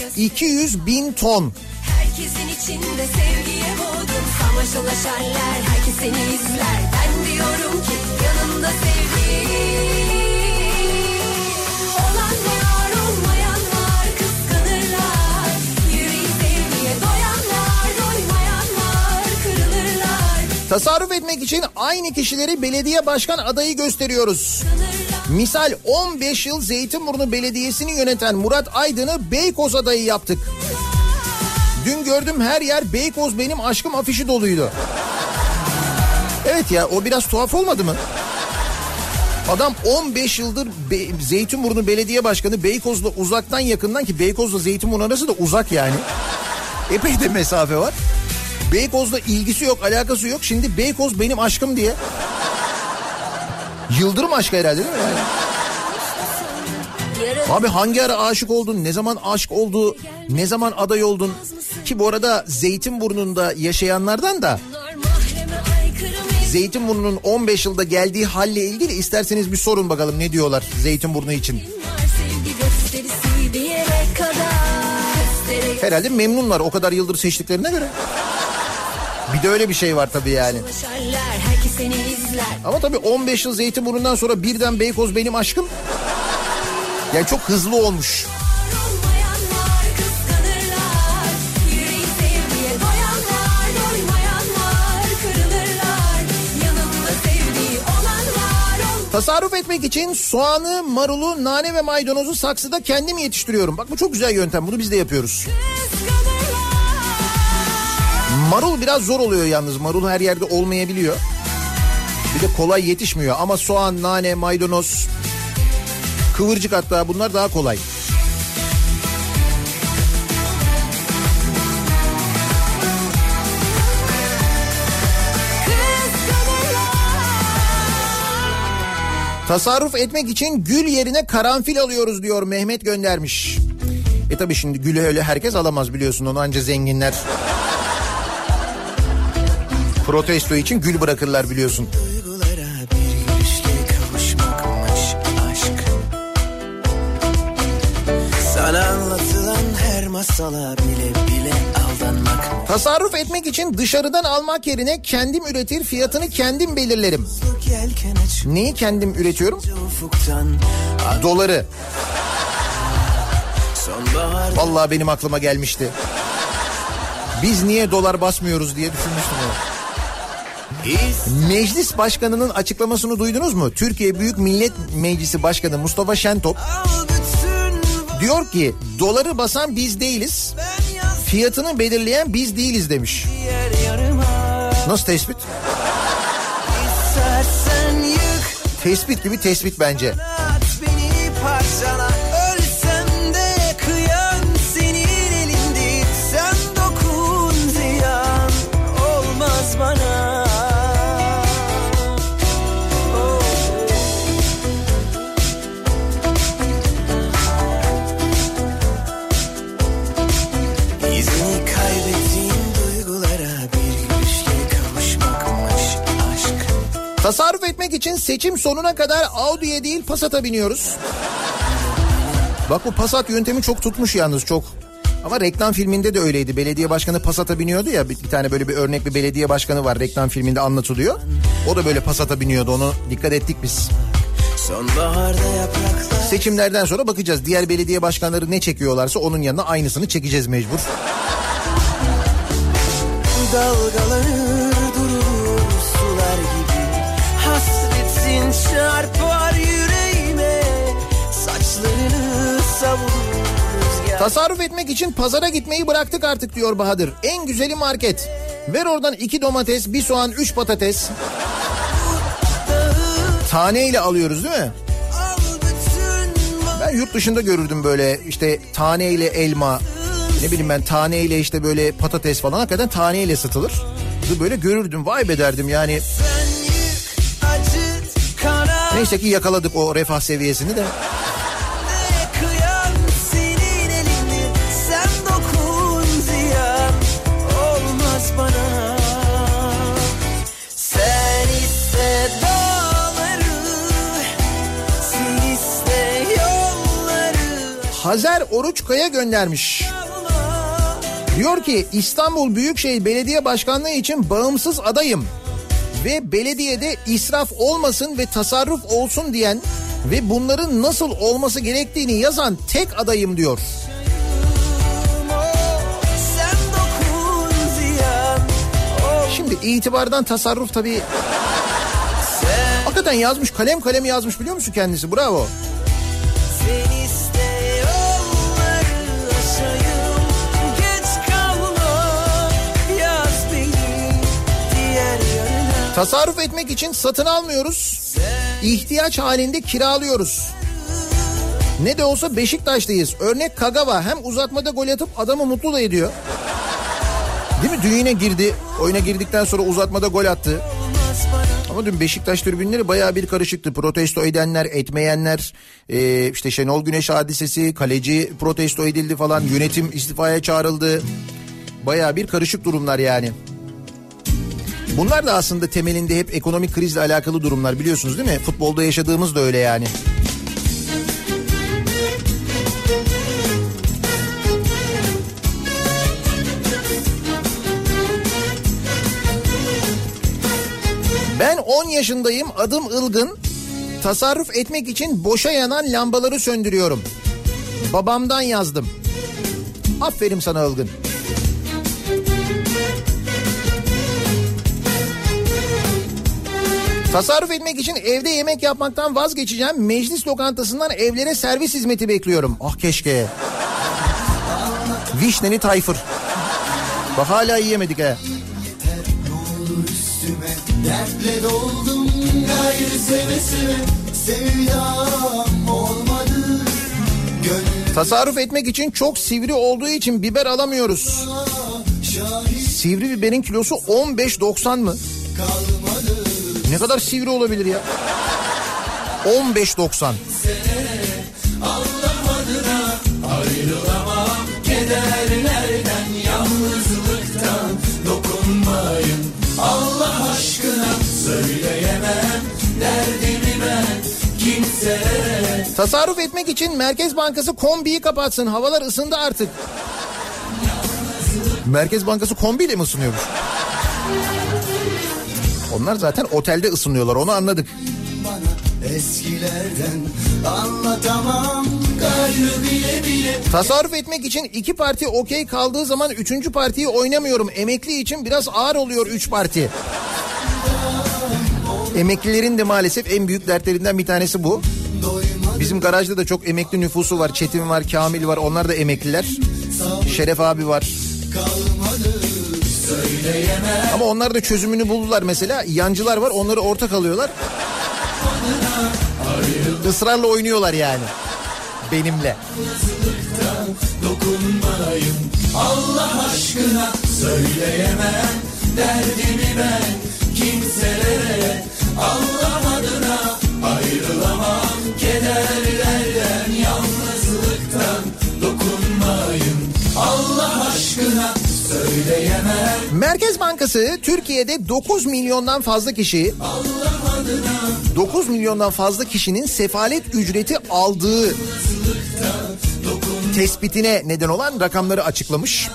göster 200 bin ton. Herkesin içinde sevgiye boğdum Samaşalaşanlar herkes seni izler Ben diyorum ki yanımda sevgi Tasarruf etmek için aynı kişileri belediye başkan adayı gösteriyoruz. Misal 15 yıl Zeytinburnu Belediyesi'ni yöneten Murat Aydın'ı Beykoz adayı yaptık. Dün gördüm her yer Beykoz benim aşkım afişi doluydu. Evet ya o biraz tuhaf olmadı mı? Adam 15 yıldır Be- Zeytinburnu Belediye Başkanı Beykoz'la uzaktan yakından ki Beykoz'la Zeytinburnu arası da uzak yani. Epey de mesafe var. Beykoz'la ilgisi yok, alakası yok. Şimdi Beykoz benim aşkım diye. Yıldırım aşkı herhalde değil mi? Yani? Abi hangi ara aşık oldun? Ne zaman aşk oldu? Ne zaman aday oldun? Ki bu arada Zeytinburnu'nda yaşayanlardan da Zeytinburnu'nun 15 yılda geldiği halle ilgili isterseniz bir sorun bakalım ne diyorlar Zeytinburnu için. Herhalde memnunlar o kadar yıldır seçtiklerine göre. Bir de öyle bir şey var tabii yani. Ama tabii 15 yıl Zeytinburnu'ndan sonra birden Beykoz benim aşkım. Yani çok hızlı olmuş. Tasarruf etmek için soğanı, marulu, nane ve maydanozu saksıda kendim yetiştiriyorum. Bak bu çok güzel yöntem. Bunu biz de yapıyoruz. Marul biraz zor oluyor yalnız. Marul her yerde olmayabiliyor. Bir de kolay yetişmiyor ama soğan, nane, maydanoz, kıvırcık hatta bunlar daha kolay. Tasarruf etmek için gül yerine karanfil alıyoruz diyor Mehmet göndermiş. E tabi şimdi gülü öyle herkes alamaz biliyorsun onu anca zenginler. Protesto için gül bırakırlar biliyorsun. Duygulara bir gülüşle kavuşmakmış aşk Sana anlatılan her masala bile bile aldanmak Tasarruf etmek için dışarıdan almak yerine kendim üretir fiyatını kendim belirlerim. Neyi kendim üretiyorum? Doları. Vallahi benim aklıma gelmişti. Biz niye dolar basmıyoruz diye düşünmüştüm. onu. Meclis başkanının açıklamasını duydunuz mu? Türkiye Büyük Millet Meclisi Başkanı Mustafa Şentop diyor ki doları basan biz değiliz. Fiyatını belirleyen biz değiliz demiş. Nasıl tespit? Tespit gibi tespit bence. Tasarruf etmek için seçim sonuna kadar Audi'ye değil Passat'a biniyoruz. Bak bu Passat yöntemi çok tutmuş yalnız çok. Ama reklam filminde de öyleydi. Belediye başkanı Passat'a biniyordu ya. Bir, bir tane böyle bir örnek bir belediye başkanı var. Reklam filminde anlatılıyor. O da böyle Passat'a biniyordu. Onu dikkat ettik biz. Seçimlerden sonra bakacağız. Diğer belediye başkanları ne çekiyorlarsa onun yanına aynısını çekeceğiz mecbur. dalgalanır çarpar yüreğime Saçlarını savurur rüzgar Tasarruf etmek için pazara gitmeyi bıraktık artık diyor Bahadır. En güzeli market. Ver oradan iki domates, bir soğan, üç patates. Taneyle alıyoruz değil mi? Ben yurt dışında görürdüm böyle işte taneyle elma, ne bileyim ben taneyle işte böyle patates falan hakikaten taneyle satılır. Böyle görürdüm vay be derdim yani. sen Neyse ki yakaladık o refah seviyesini de. Hazer Oruçkaya göndermiş. Diyor ki İstanbul Büyükşehir Belediye Başkanlığı için bağımsız adayım. Ve belediyede israf olmasın ve tasarruf olsun diyen ve bunların nasıl olması gerektiğini yazan tek adayım diyor. Şimdi itibardan tasarruf tabii hakikaten yazmış kalem kalem yazmış biliyor musun kendisi bravo. Sen Tasarruf etmek için satın almıyoruz. İhtiyaç halinde kiralıyoruz. Ne de olsa Beşiktaş'tayız. Örnek Kagawa hem uzatmada gol atıp adamı mutlu da ediyor. Değil mi? Düğüne girdi. Oyuna girdikten sonra uzatmada gol attı. Ama dün Beşiktaş tribünleri bayağı bir karışıktı. Protesto edenler, etmeyenler, e, işte Şenol Güneş hadisesi, kaleci protesto edildi falan, yönetim istifaya çağrıldı. Bayağı bir karışık durumlar yani. Bunlar da aslında temelinde hep ekonomik krizle alakalı durumlar biliyorsunuz değil mi? Futbolda yaşadığımız da öyle yani. Ben 10 yaşındayım adım Ilgın. Tasarruf etmek için boşa yanan lambaları söndürüyorum. Babamdan yazdım. Aferin sana Ilgın. Tasarruf etmek için evde yemek yapmaktan vazgeçeceğim. Meclis lokantasından evlere servis hizmeti bekliyorum. Ah keşke. Vişneli Tayfır. Bak hala yiyemedik ha. Dertle doldum gayrı seve seve Sevdam olmadı Gönlüm Tasarruf etmek için çok sivri olduğu için biber alamıyoruz. Sivri biberin kilosu 15.90 mı? kalmadı Ne kadar sivri olabilir ya? 15.90. Kederlerden yalnızlıktan dokunmayın Allah aşkına söyleyemem derdimi ben kimselere Tasarruf etmek için Merkez Bankası kombiyi kapatsın. Havalar ısındı artık. Merkez Bankası kombiyle mi ısınıyormuş? Onlar zaten otelde ısınıyorlar onu anladık. bile bile Tasarruf etmek için iki parti okey kaldığı zaman üçüncü partiyi oynamıyorum. Emekli için biraz ağır oluyor üç parti. Emeklilerin de maalesef en büyük dertlerinden bir tanesi bu. Bizim garajda da çok emekli nüfusu var. Çetin var, Kamil var. Onlar da emekliler. Şeref abi var. Ama onlar da çözümünü buldular mesela. Yancılar var onları ortak alıyorlar. Israrla oynuyorlar yani. Benimle. Allah aşkına söyleyemem derdimi ben kimselere Allah adına ayrılamam kederlerden yalnızlıktan dokunmayın Allah aşkına söyleyemem Merkez Bankası Türkiye'de 9 milyondan fazla kişi 9 milyondan fazla kişinin sefalet ücreti aldığı tespitine neden olan rakamları açıklamış.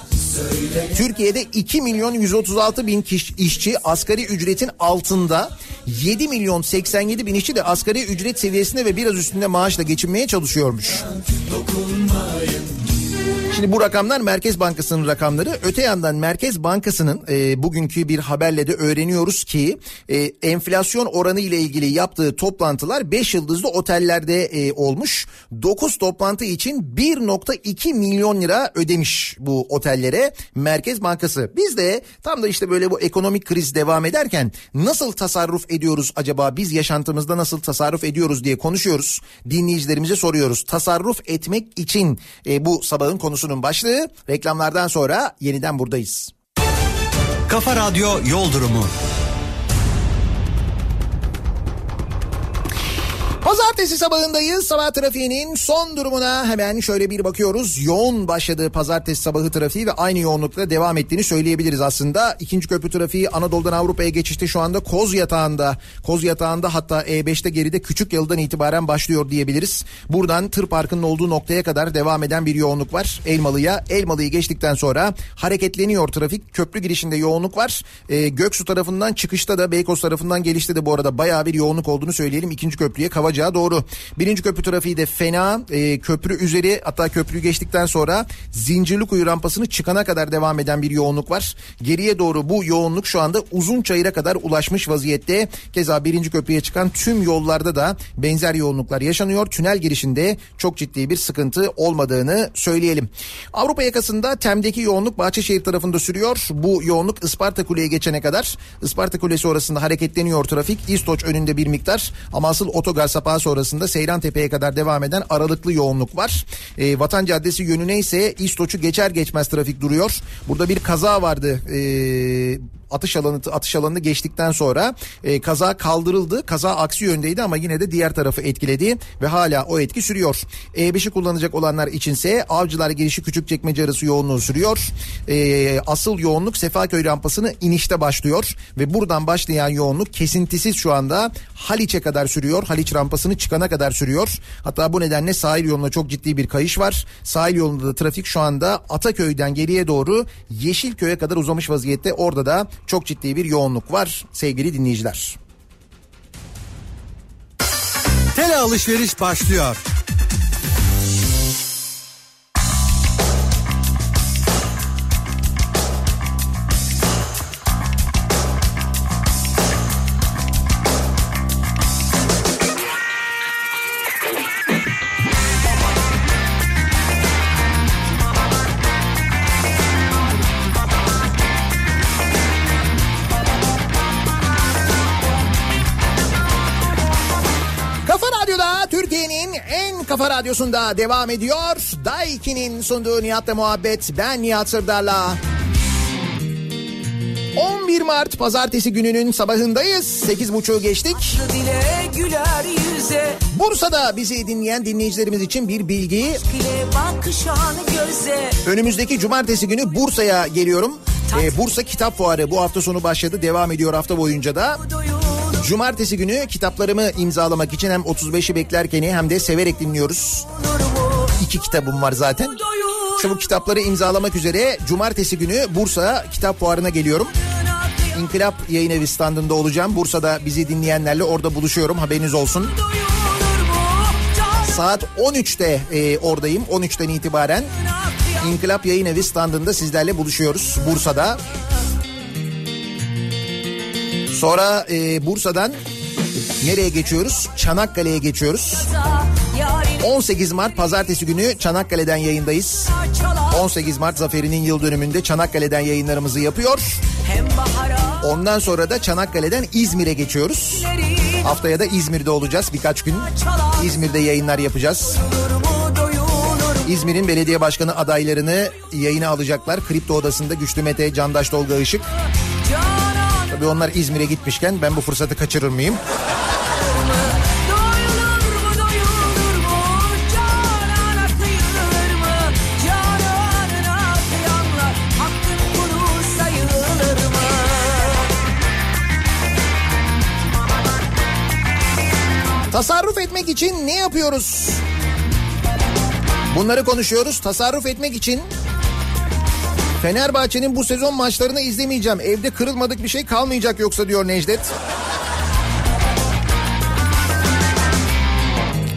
Türkiye'de 2 milyon 136 bin kişi, işçi asgari ücretin altında 7 milyon 87 bin işçi de asgari ücret seviyesinde ve biraz üstünde maaşla geçinmeye çalışıyormuş. Şimdi bu rakamlar Merkez Bankası'nın rakamları. Öte yandan Merkez Bankası'nın e, bugünkü bir haberle de öğreniyoruz ki e, enflasyon oranı ile ilgili yaptığı toplantılar 5 yıldızlı otellerde e, olmuş. 9 toplantı için 1.2 milyon lira ödemiş bu otellere Merkez Bankası. Biz de tam da işte böyle bu ekonomik kriz devam ederken nasıl tasarruf ediyoruz acaba biz yaşantımızda nasıl tasarruf ediyoruz diye konuşuyoruz. Dinleyicilerimize soruyoruz. Tasarruf etmek için e, bu sabahın konusunun başlığı. Reklamlardan sonra yeniden buradayız. Kafa Radyo Yol Durumu. Pazartesi sabahındayız. Sabah trafiğinin son durumuna hemen şöyle bir bakıyoruz. Yoğun başladığı pazartesi sabahı trafiği ve aynı yoğunlukla devam ettiğini söyleyebiliriz aslında. İkinci köprü trafiği Anadolu'dan Avrupa'ya geçişte şu anda Koz Yatağı'nda. Koz Yatağı'nda hatta E5'te geride küçük yalıdan itibaren başlıyor diyebiliriz. Buradan tır parkının olduğu noktaya kadar devam eden bir yoğunluk var. Elmalı'ya. Elmalı'yı geçtikten sonra hareketleniyor trafik. Köprü girişinde yoğunluk var. Ee, Göksu tarafından çıkışta da Beykoz tarafından gelişte de bu arada bayağı bir yoğunluk olduğunu söyleyelim. İkinci köprüye Kavacığa aşağı doğru. Birinci köprü trafiği de fena. E, köprü üzeri hatta köprüyü geçtikten sonra Zincirlikuyu rampasını çıkana kadar devam eden bir yoğunluk var. Geriye doğru bu yoğunluk şu anda Uzunçayır'a kadar ulaşmış vaziyette. Keza birinci köprüye çıkan tüm yollarda da benzer yoğunluklar yaşanıyor. Tünel girişinde çok ciddi bir sıkıntı olmadığını söyleyelim. Avrupa yakasında Tem'deki yoğunluk Bahçeşehir tarafında sürüyor. Bu yoğunluk Isparta Kule'ye geçene kadar. Isparta Kulesi orasında hareketleniyor trafik. İstoç önünde bir miktar ama asıl otogar sapağı sonrasında Seyran Tepe'ye kadar devam eden aralıklı yoğunluk var. E, Vatan Caddesi yönüne ise İstoç'u geçer geçmez trafik duruyor. Burada bir kaza vardı. E, atış alanı atış alanını geçtikten sonra e, kaza kaldırıldı. Kaza aksi yöndeydi ama yine de diğer tarafı etkiledi ve hala o etki sürüyor. E5'i kullanacak olanlar içinse Avcılar girişi Küçükçekmece arası yoğunluğu sürüyor. E, asıl yoğunluk Sefaköy rampasını inişte başlıyor ve buradan başlayan yoğunluk kesintisiz şu anda Haliç'e kadar sürüyor. Haliç rampasını çıkana kadar sürüyor. Hatta bu nedenle sahil yoluna çok ciddi bir kayış var. Sahil yolunda da trafik şu anda Ataköy'den geriye doğru Yeşilköy'e kadar uzamış vaziyette. Orada da çok ciddi bir yoğunluk var sevgili dinleyiciler. Tele alışveriş başlıyor. Kafa radyosunda devam ediyor. Daiki'nin sunduğu Nihat'la muhabbet. Ben Nihat Sırdar'la. 11 Mart pazartesi gününün sabahındayız. 8.30'u geçtik. Bursa'da bizi dinleyen dinleyicilerimiz için bir bilgi. Önümüzdeki cumartesi günü Bursa'ya geliyorum. Ee, Bursa Kitap Fuarı bu hafta sonu başladı. Devam ediyor hafta boyunca da. doyur Cumartesi günü kitaplarımı imzalamak için hem 35'i beklerken hem de severek dinliyoruz. İki kitabım var zaten. İşte bu kitapları imzalamak üzere cumartesi günü Bursa Kitap Fuarı'na geliyorum. İnkılap Yayın Evi standında olacağım. Bursa'da bizi dinleyenlerle orada buluşuyorum haberiniz olsun. Saat 13'te e, oradayım 13'ten itibaren. İnkılap Yayın Evi standında sizlerle buluşuyoruz Bursa'da. Sonra e, Bursa'dan nereye geçiyoruz? Çanakkale'ye geçiyoruz. yarim 18 Mart pazartesi günü Çanakkale'den yayındayız. çalar 18 Mart zaferinin yıl dönümünde Çanakkale'den yayınlarımızı yapıyor. Ondan sonra da Çanakkale'den İzmir'e geçiyoruz. Haftaya da İzmir'de olacağız birkaç gün. İzmir'de yayınlar yapacağız. İzmir'in belediye başkanı adaylarını yayına alacaklar. Kripto Odası'nda Güçlü Mete, Candaş Tolga Işık. Tabii onlar İzmir'e gitmişken ben bu fırsatı kaçırır mıyım? Tasarruf etmek için ne yapıyoruz? Bunları konuşuyoruz. Tasarruf etmek için Fenerbahçe'nin bu sezon maçlarını izlemeyeceğim. Evde kırılmadık bir şey kalmayacak yoksa diyor Necdet.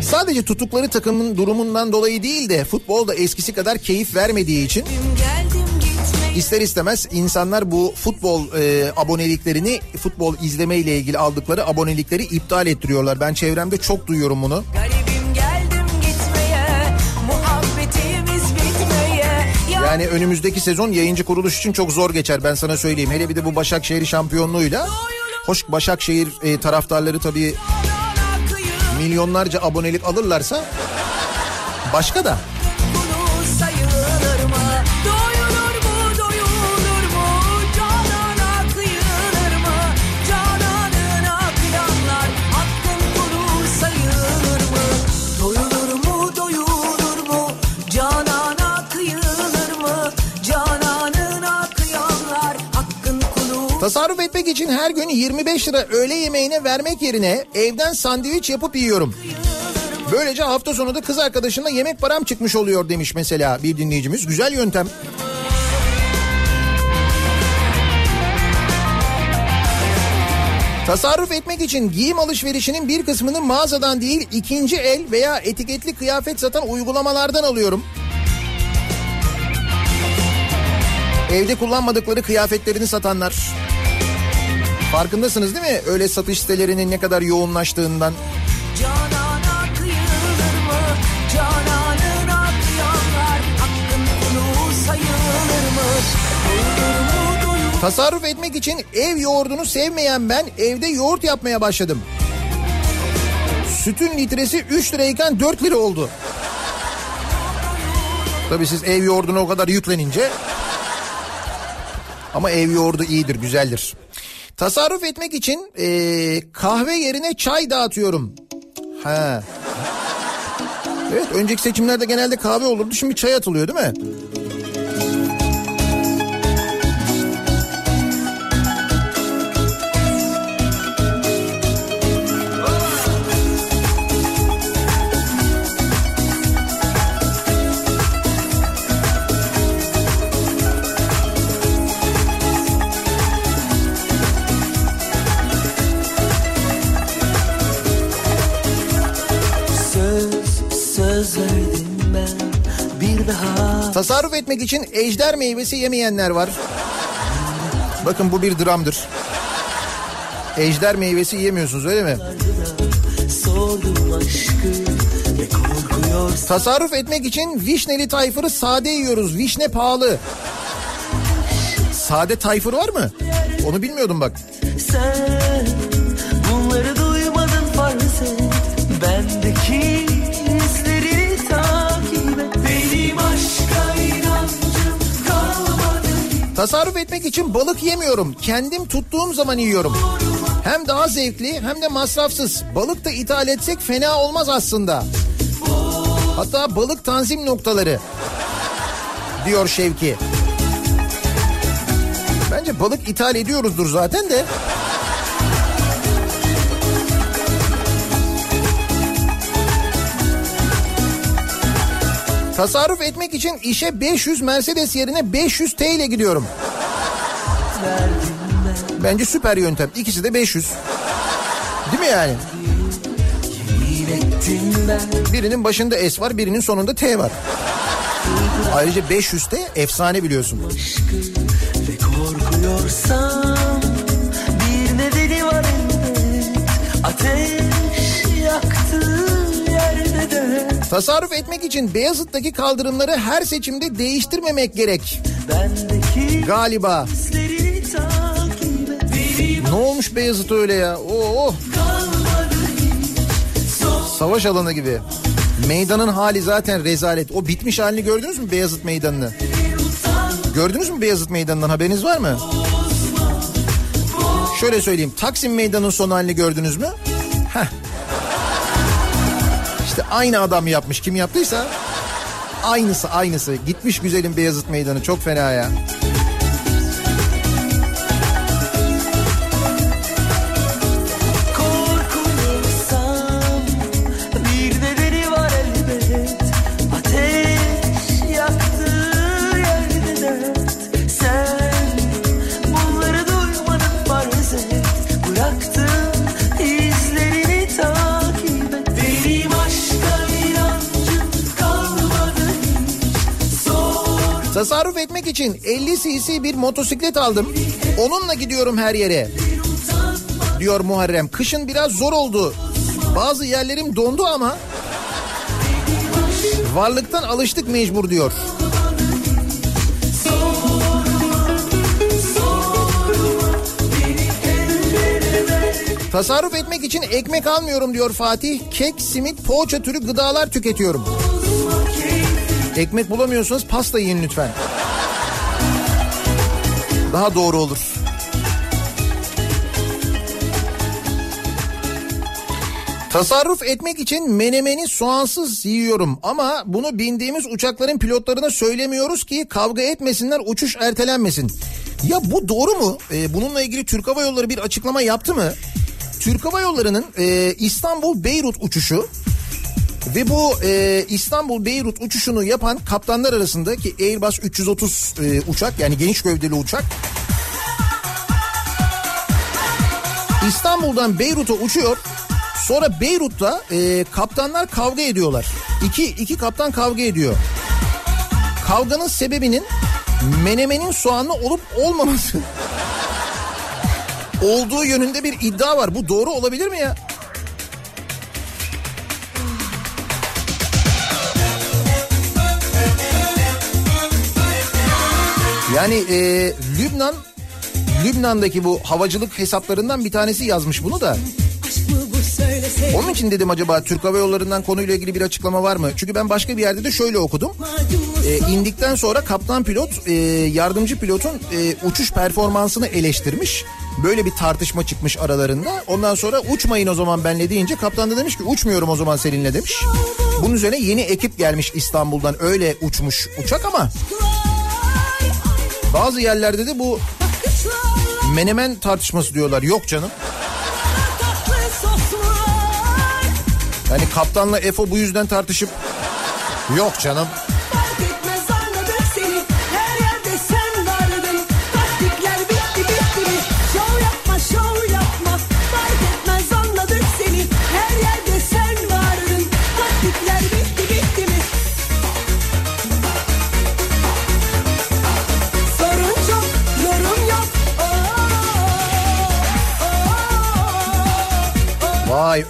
Sadece tuttukları takımın durumundan dolayı değil de futbolda eskisi kadar keyif vermediği için ister istemez insanlar bu futbol e, aboneliklerini futbol izleme ile ilgili aldıkları abonelikleri iptal ettiriyorlar. Ben çevremde çok duyuyorum bunu. Garibim Yani önümüzdeki sezon yayıncı kuruluş için çok zor geçer ben sana söyleyeyim. Hele bir de bu Başakşehir şampiyonluğuyla. Hoş Başakşehir e, taraftarları tabii milyonlarca abonelik alırlarsa başka da. Etmek için her gün 25 lira öğle yemeğine vermek yerine evden sandviç yapıp yiyorum. Böylece hafta sonu da kız arkadaşımla yemek param çıkmış oluyor demiş mesela bir dinleyicimiz. Güzel yöntem. Tasarruf etmek için giyim alışverişinin bir kısmını mağazadan değil ikinci el veya etiketli kıyafet satan uygulamalardan alıyorum. Evde kullanmadıkları kıyafetlerini satanlar. Farkındasınız değil mi? Öyle satış sitelerinin ne kadar yoğunlaştığından. Tasarruf etmek için ev yoğurdunu sevmeyen ben evde yoğurt yapmaya başladım. Sütün litresi 3 lirayken 4 lira oldu. Tabii siz ev yoğurduna o kadar yüklenince... Ama ev yoğurdu iyidir, güzeldir. Tasarruf etmek için eee, kahve yerine çay dağıtıyorum. Ha. Evet önceki seçimlerde genelde kahve olurdu şimdi çay atılıyor değil mi? Daha Tasarruf etmek için ejder meyvesi yemeyenler var. Bakın bu bir dramdır. Ejder meyvesi yiyemiyorsunuz öyle mi? Tasarruf etmek için vişneli tayfırı sade yiyoruz. Vişne pahalı. Sade tayfır var mı? Onu bilmiyordum bak. sen Tasarruf etmek için balık yemiyorum. Kendim tuttuğum zaman yiyorum. Hem daha zevkli hem de masrafsız. Balık da ithal etsek fena olmaz aslında. Hatta balık tanzim noktaları diyor Şevki. Bence balık ithal ediyoruzdur zaten de. Tasarruf etmek için işe 500 Mercedes yerine 500 T ile gidiyorum. Bence süper yöntem. İkisi de 500. Değil mi yani? Birinin başında S var, birinin sonunda T var. Ayrıca 500 T efsane biliyorsun. ve korkuyorsam Tasarruf etmek için Beyazıt'taki kaldırımları her seçimde değiştirmemek gerek. Galiba. Ne olmuş Beyazıt öyle ya? Oo. kalmadı Savaş alanı gibi. Meydanın hali zaten rezalet. O bitmiş halini gördünüz mü Beyazıt Meydanı'nı? Gördünüz mü Beyazıt Meydanı'ndan haberiniz var mı? Şöyle söyleyeyim. Taksim Meydanı'nın son halini gördünüz mü? Heh. İşte aynı adam yapmış. Kim yaptıysa aynısı aynısı. Gitmiş güzelim Beyazıt Meydanı. Çok fena ya. Tasarruf etmek için 50 cc bir motosiklet aldım. Onunla gidiyorum her yere. Diyor Muharrem. Kışın biraz zor oldu. Bazı yerlerim dondu ama varlıktan alıştık mecbur diyor. Tasarruf etmek için ekmek almıyorum diyor Fatih. Kek, simit, poğaça türü gıdalar tüketiyorum. Ekmek bulamıyorsanız pasta yiyin lütfen. Daha doğru olur. Tasarruf etmek için menemeni soğansız yiyorum ama bunu bindiğimiz uçakların pilotlarına söylemiyoruz ki kavga etmesinler uçuş ertelenmesin. Ya bu doğru mu? Ee, bununla ilgili Türk Hava Yolları bir açıklama yaptı mı? Türk Hava Yolları'nın e, İstanbul-Beyrut uçuşu ve bu e, İstanbul-Beyrut uçuşunu yapan kaptanlar arasında ki Airbus 330 e, uçak yani geniş gövdeli uçak İstanbul'dan Beyrut'a uçuyor. Sonra Beyrut'ta e, kaptanlar kavga ediyorlar. İki, iki kaptan kavga ediyor. Kavganın sebebinin menemenin soğanlı olup olmaması olduğu yönünde bir iddia var. Bu doğru olabilir mi ya? Yani e, Lübnan Lübnan'daki bu havacılık hesaplarından bir tanesi yazmış bunu da. Onun için dedim acaba Türk Hava Yolları'ndan konuyla ilgili bir açıklama var mı? Çünkü ben başka bir yerde de şöyle okudum. E, indikten sonra kaptan pilot e, yardımcı pilotun e, uçuş performansını eleştirmiş. Böyle bir tartışma çıkmış aralarında. Ondan sonra uçmayın o zaman benle deyince kaptan da demiş ki uçmuyorum o zaman seninle demiş. Bunun üzerine yeni ekip gelmiş İstanbul'dan öyle uçmuş uçak ama bazı yerlerde de bu menemen tartışması diyorlar. Yok canım. Yani kaptanla Efo bu yüzden tartışıp yok canım.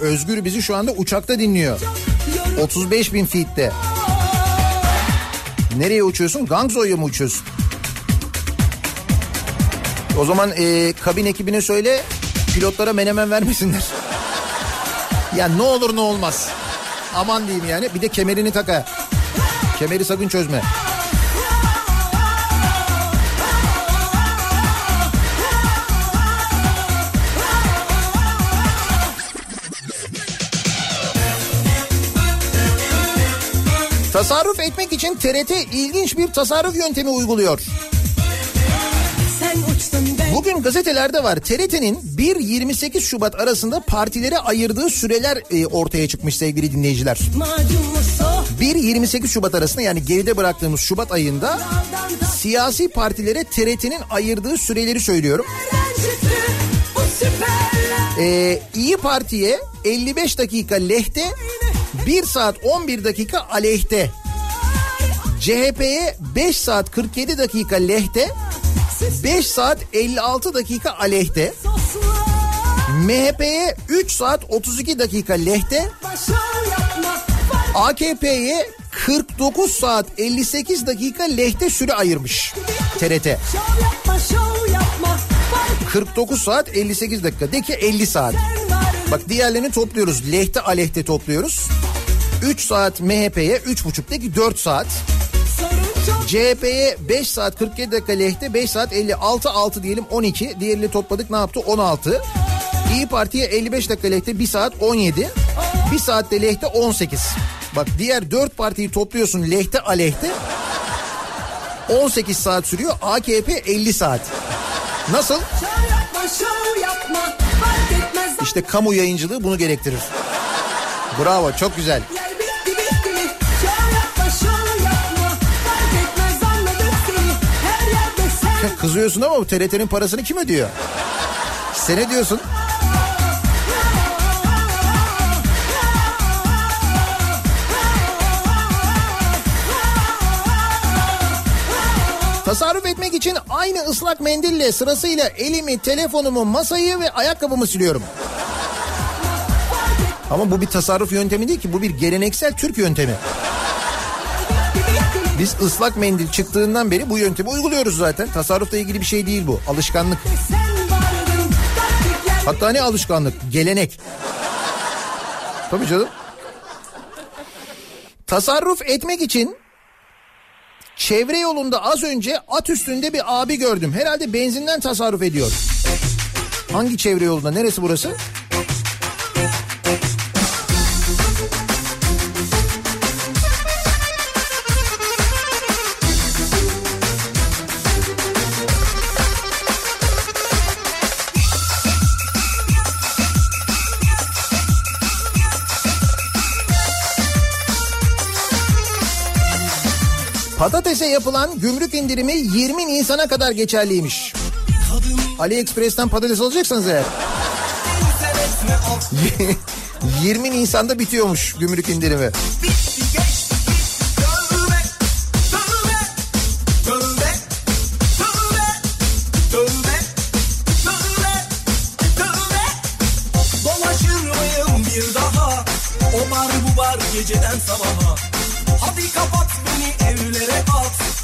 Vay Özgür bizi şu anda uçakta dinliyor. 35 bin feet'te. Nereye uçuyorsun? Gangzou'ya mı uçuyorsun? O zaman e, kabin ekibine söyle pilotlara menemen vermesinler. ya ne olur ne olmaz. Aman diyeyim yani. Bir de kemerini tak ha. Kemeri sakın çözme. Tasarruf etmek için TRT ilginç bir tasarruf yöntemi uyguluyor. Bugün gazetelerde var. TRT'nin 1-28 Şubat arasında partilere ayırdığı süreler e, ortaya çıkmış sevgili dinleyiciler. Macunlu soh 1-28 Şubat arasında yani geride bıraktığımız Şubat ayında siyasi partilere TRT'nin ayırdığı süreleri söylüyorum. Ee, İyi Parti'ye 55 dakika lehte, 1 saat 11 dakika aleyhte. CHP'ye 5 saat 47 dakika lehte, 5 saat 56 dakika aleyhte. MHP'ye 3 saat 32 dakika lehte, AKP'ye 49 saat 58 dakika lehte süre ayırmış TRT. Şov yapma şov yapma Fark 49 saat 58 dakika. De ki 50 saat. sen Bak diğerlerini topluyoruz. Lehte aleyhte topluyoruz. 3 saat MHP'ye 3,5 de ki 4 saat. CHP'ye 5 saat 47 dakika lehte 5 saat 56 6 diyelim 12. Diğerini topladık ne yaptı 16. İyi Parti'ye 55 dakika lehte 1 saat 17. 1 saatte lehte 18. Bak diğer 4 partiyi topluyorsun lehte aleyhte. 18 saat sürüyor. AKP 50 saat. Nasıl? Şov yapma şov yapma İşte kamu yayıncılığı bunu gerektirir. Bravo çok güzel. Kızıyorsun ama bu TRT'nin parasını kim ödüyor? Sen ne diyorsun? Tasarruf etmek için aynı ıslak mendille sırasıyla elimi, telefonumu, masayı ve ayakkabımı siliyorum. Ama bu bir tasarruf yöntemi değil ki bu bir geleneksel Türk yöntemi. Biz ıslak mendil çıktığından beri bu yöntemi uyguluyoruz zaten. Tasarrufla ilgili bir şey değil bu. Alışkanlık. Hatta ne alışkanlık? Gelenek. Tabii canım. Tasarruf etmek için çevre yolunda az önce at üstünde bir abi gördüm. Herhalde benzinden tasarruf ediyor. Hangi çevre yolunda? Neresi burası? Patatese yapılan gümrük indirimi 20 Nisan'a kadar geçerliymiş. AliExpress'ten patates alacaksanız eğer. of 20 Nisan'da bitiyormuş gümrük indirimi. Bitti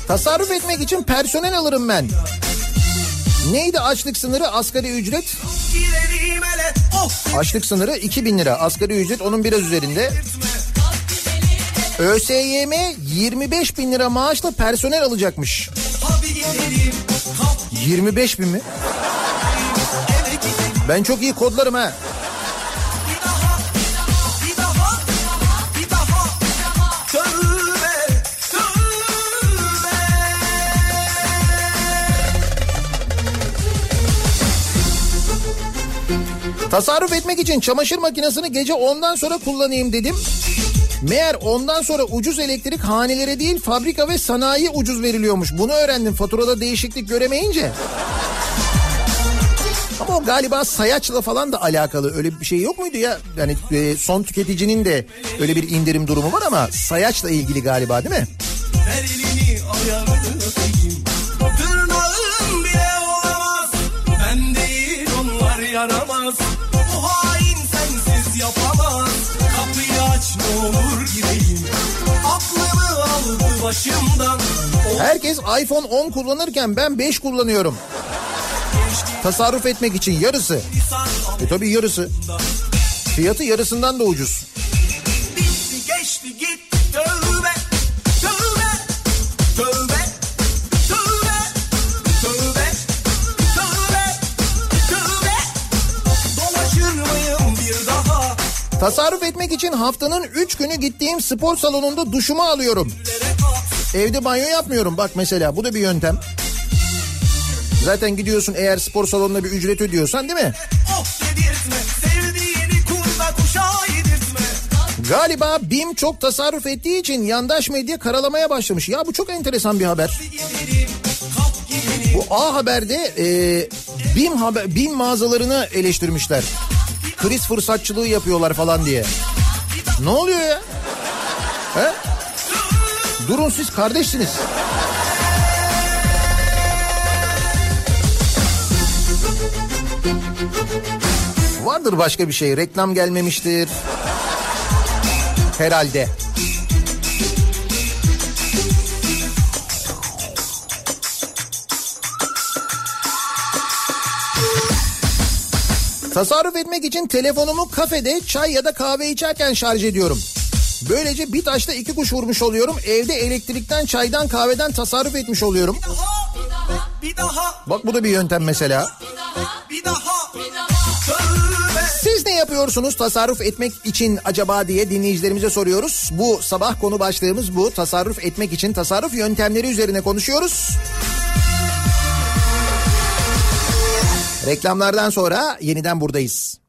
Tasarruf etmek için personel alırım ben. Neydi açlık sınırı asgari ücret? Açlık sınırı 2000 lira. Asgari ücret onun biraz üzerinde. ÖSYM 25 bin lira maaşla personel alacakmış. Hadi gidelim Kalk 25 bin mi? Ben çok iyi kodlarım ha. Tasarruf etmek için çamaşır makinesini gece 10'dan sonra kullanayım dedim. Meğer ondan sonra ucuz elektrik hanelere değil fabrika ve sanayi ucuz veriliyormuş. Bunu öğrendim faturada değişiklik göremeyince. Ama o galiba sayaçla falan da alakalı öyle bir şey yok muydu ya? Yani e, son tüketicinin de öyle bir indirim durumu var ama sayaçla ilgili galiba değil mi? Olur gireyim Aklımı aldı başımdan Herkes iPhone 10 kullanırken ben 5 kullanıyorum. Tasarruf etmek için yarısı. E tabii yarısı. Fiyatı yarısından da ucuz. Tasarruf etmek için haftanın 3 günü gittiğim spor salonunda duşumu alıyorum. Evde banyo yapmıyorum bak mesela bu da bir yöntem. Zaten gidiyorsun eğer spor salonuna bir ücret ödüyorsan değil mi? Galiba BİM çok tasarruf ettiği için yandaş medya karalamaya başlamış. Ya bu çok enteresan bir haber. Bu A Haber'de e, BİM, haber, BİM mağazalarını eleştirmişler. Kriz fırsatçılığı yapıyorlar falan diye. Ne oluyor ya? He? Durun siz kardeşsiniz. Vardır başka bir şey. Reklam gelmemiştir. Herhalde. Tasarruf etmek için telefonumu kafede çay ya da kahve içerken şarj ediyorum. Böylece bir taşla iki kuş vurmuş oluyorum. Evde elektrikten, çaydan, kahveden tasarruf etmiş oluyorum. Bir daha Bak bu da bir yöntem mesela. Bir daha Tövbe Siz ne yapıyorsunuz tasarruf etmek için acaba diye dinleyicilerimize soruyoruz. Bu sabah konu başlığımız bu. Tasarruf etmek için tasarruf yöntemleri üzerine konuşuyoruz. Reklamlardan sonra yeniden buradayız.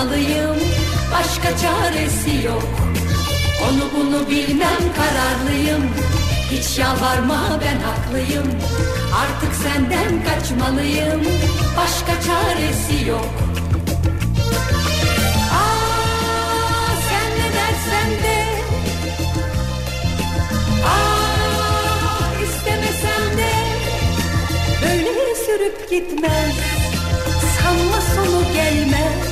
Kaçmalıyım Başka çaresi yok. Onu bunu bilmem kararlıyım. Hiç yalvarma ben haklıyım. Artık senden kaçmalıyım. Başka çaresi yok. Aa, sen ne dersen de. Aa, böyle sürüp gitmez. Sanma sonu gelmez.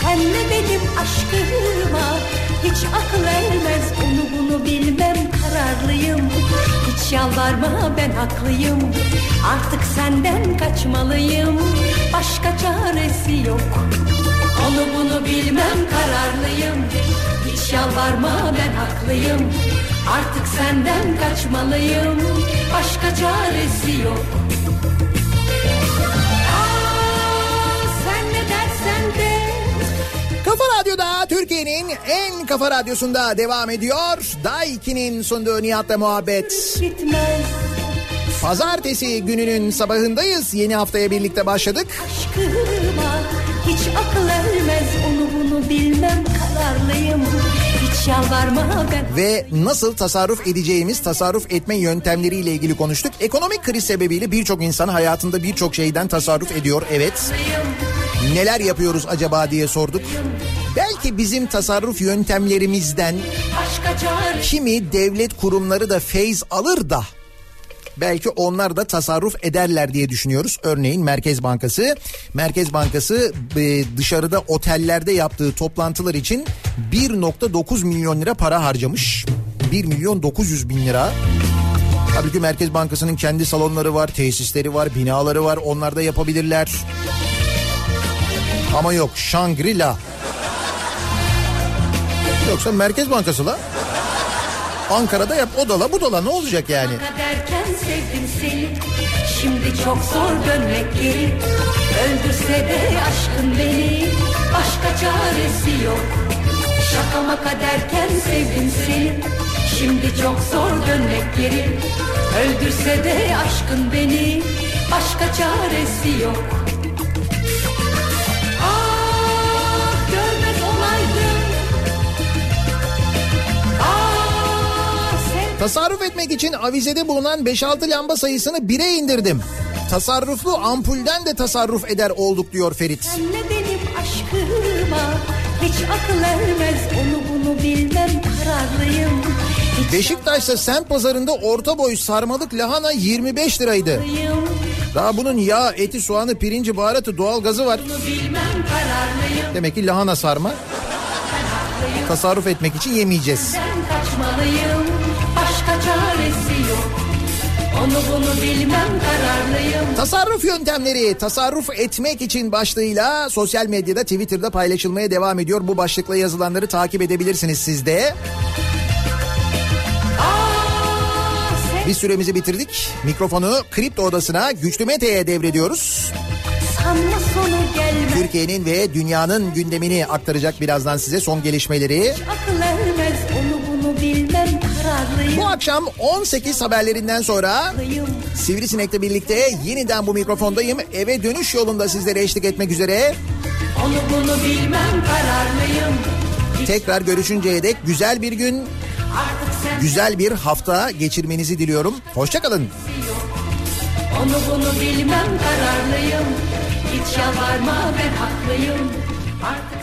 Senle benim aşkıma hiç akıl ermez. Onu bunu bilmem kararlıyım. Hiç yalvarma ben haklıyım. Artık senden kaçmalıyım. Başka çaresi yok. Onu bunu bilmem kararlıyım. Hiç yalvarma ben haklıyım. Artık senden kaçmalıyım. Başka çaresi yok. Kafa Radyo'da Türkiye'nin en kafa radyosunda devam ediyor. Daiki'nin sunduğu Nihat'la muhabbet. Pazartesi gününün sabahındayız. Yeni haftaya birlikte başladık. aşkıma Hiç akıl ermez onu bunu bilmem kararlıyım Ve nasıl tasarruf edeceğimiz, tasarruf etme yöntemleriyle ilgili konuştuk. Ekonomik kriz sebebiyle birçok insan hayatında birçok şeyden tasarruf ediyor. Evet. Neler yapıyoruz acaba diye sorduk. Belki bizim tasarruf yöntemlerimizden kimi devlet kurumları da feyz alır da belki onlar da tasarruf ederler diye düşünüyoruz. Örneğin Merkez Bankası. Merkez Bankası e, dışarıda otellerde yaptığı toplantılar için 1.9 milyon lira para harcamış. 1 milyon 900 bin lira. Halbuki Merkez Bankası'nın kendi salonları var, tesisleri var, binaları var. Onlar da yapabilirler. Ama yok Shangri-La. Yoksa Merkez Bankası la. Ankara'da yap odala budala ne olacak yani? derken sevdim seni. Şimdi çok zor dönmek geri. Öldürse de aşkın beni. Başka çaresi yok. Şaka maka derken sevdim seni. Şimdi çok zor dönmek geri. Öldürse de aşkın beni. Başka çaresi yok Tasarruf etmek için avizede bulunan 5-6 lamba sayısını 1'e indirdim. Tasarruflu ampulden de tasarruf eder olduk diyor Ferit. Ne benim aşkıma hiç akıl ermez onu bunu bilmem kararlıyım. Hiç Beşiktaş'ta semt pazarında orta boy sarmalık lahana 25 liraydı. Daha bunun yağ, eti, soğanı, pirinci, baharatı, doğalgazı var. bilmem. Demek ki lahana sarma. Tasarruf etmek için yemeyeceğiz. Ben kaçmalıyım. Onu bunu bilmem kararlıyım. Tasarruf yöntemleri tasarruf etmek için başlığıyla sosyal medyada Twitter'da paylaşılmaya devam ediyor. Bu başlıkla yazılanları takip edebilirsiniz siz de. Biz süremizi bitirdik. Mikrofonu Kripto Odası'na Güçlü Mete'ye devrediyoruz. Türkiye'nin ve dünyanın gündemini aktaracak birazdan size son gelişmeleri. Akıl ermez onu. Bu akşam 18 haberlerinden sonra Sivrisinek'le birlikte yeniden bu mikrofondayım. Eve dönüş yolunda sizlere eşlik etmek üzere. Onu bunu bilmem kararlıyım. Tekrar görüşünceye dek güzel bir gün, güzel bir hafta geçirmenizi diliyorum. Hoşçakalın. Onu bunu bilmem kararlıyım Hiç yalvarma ben haklıyım Artık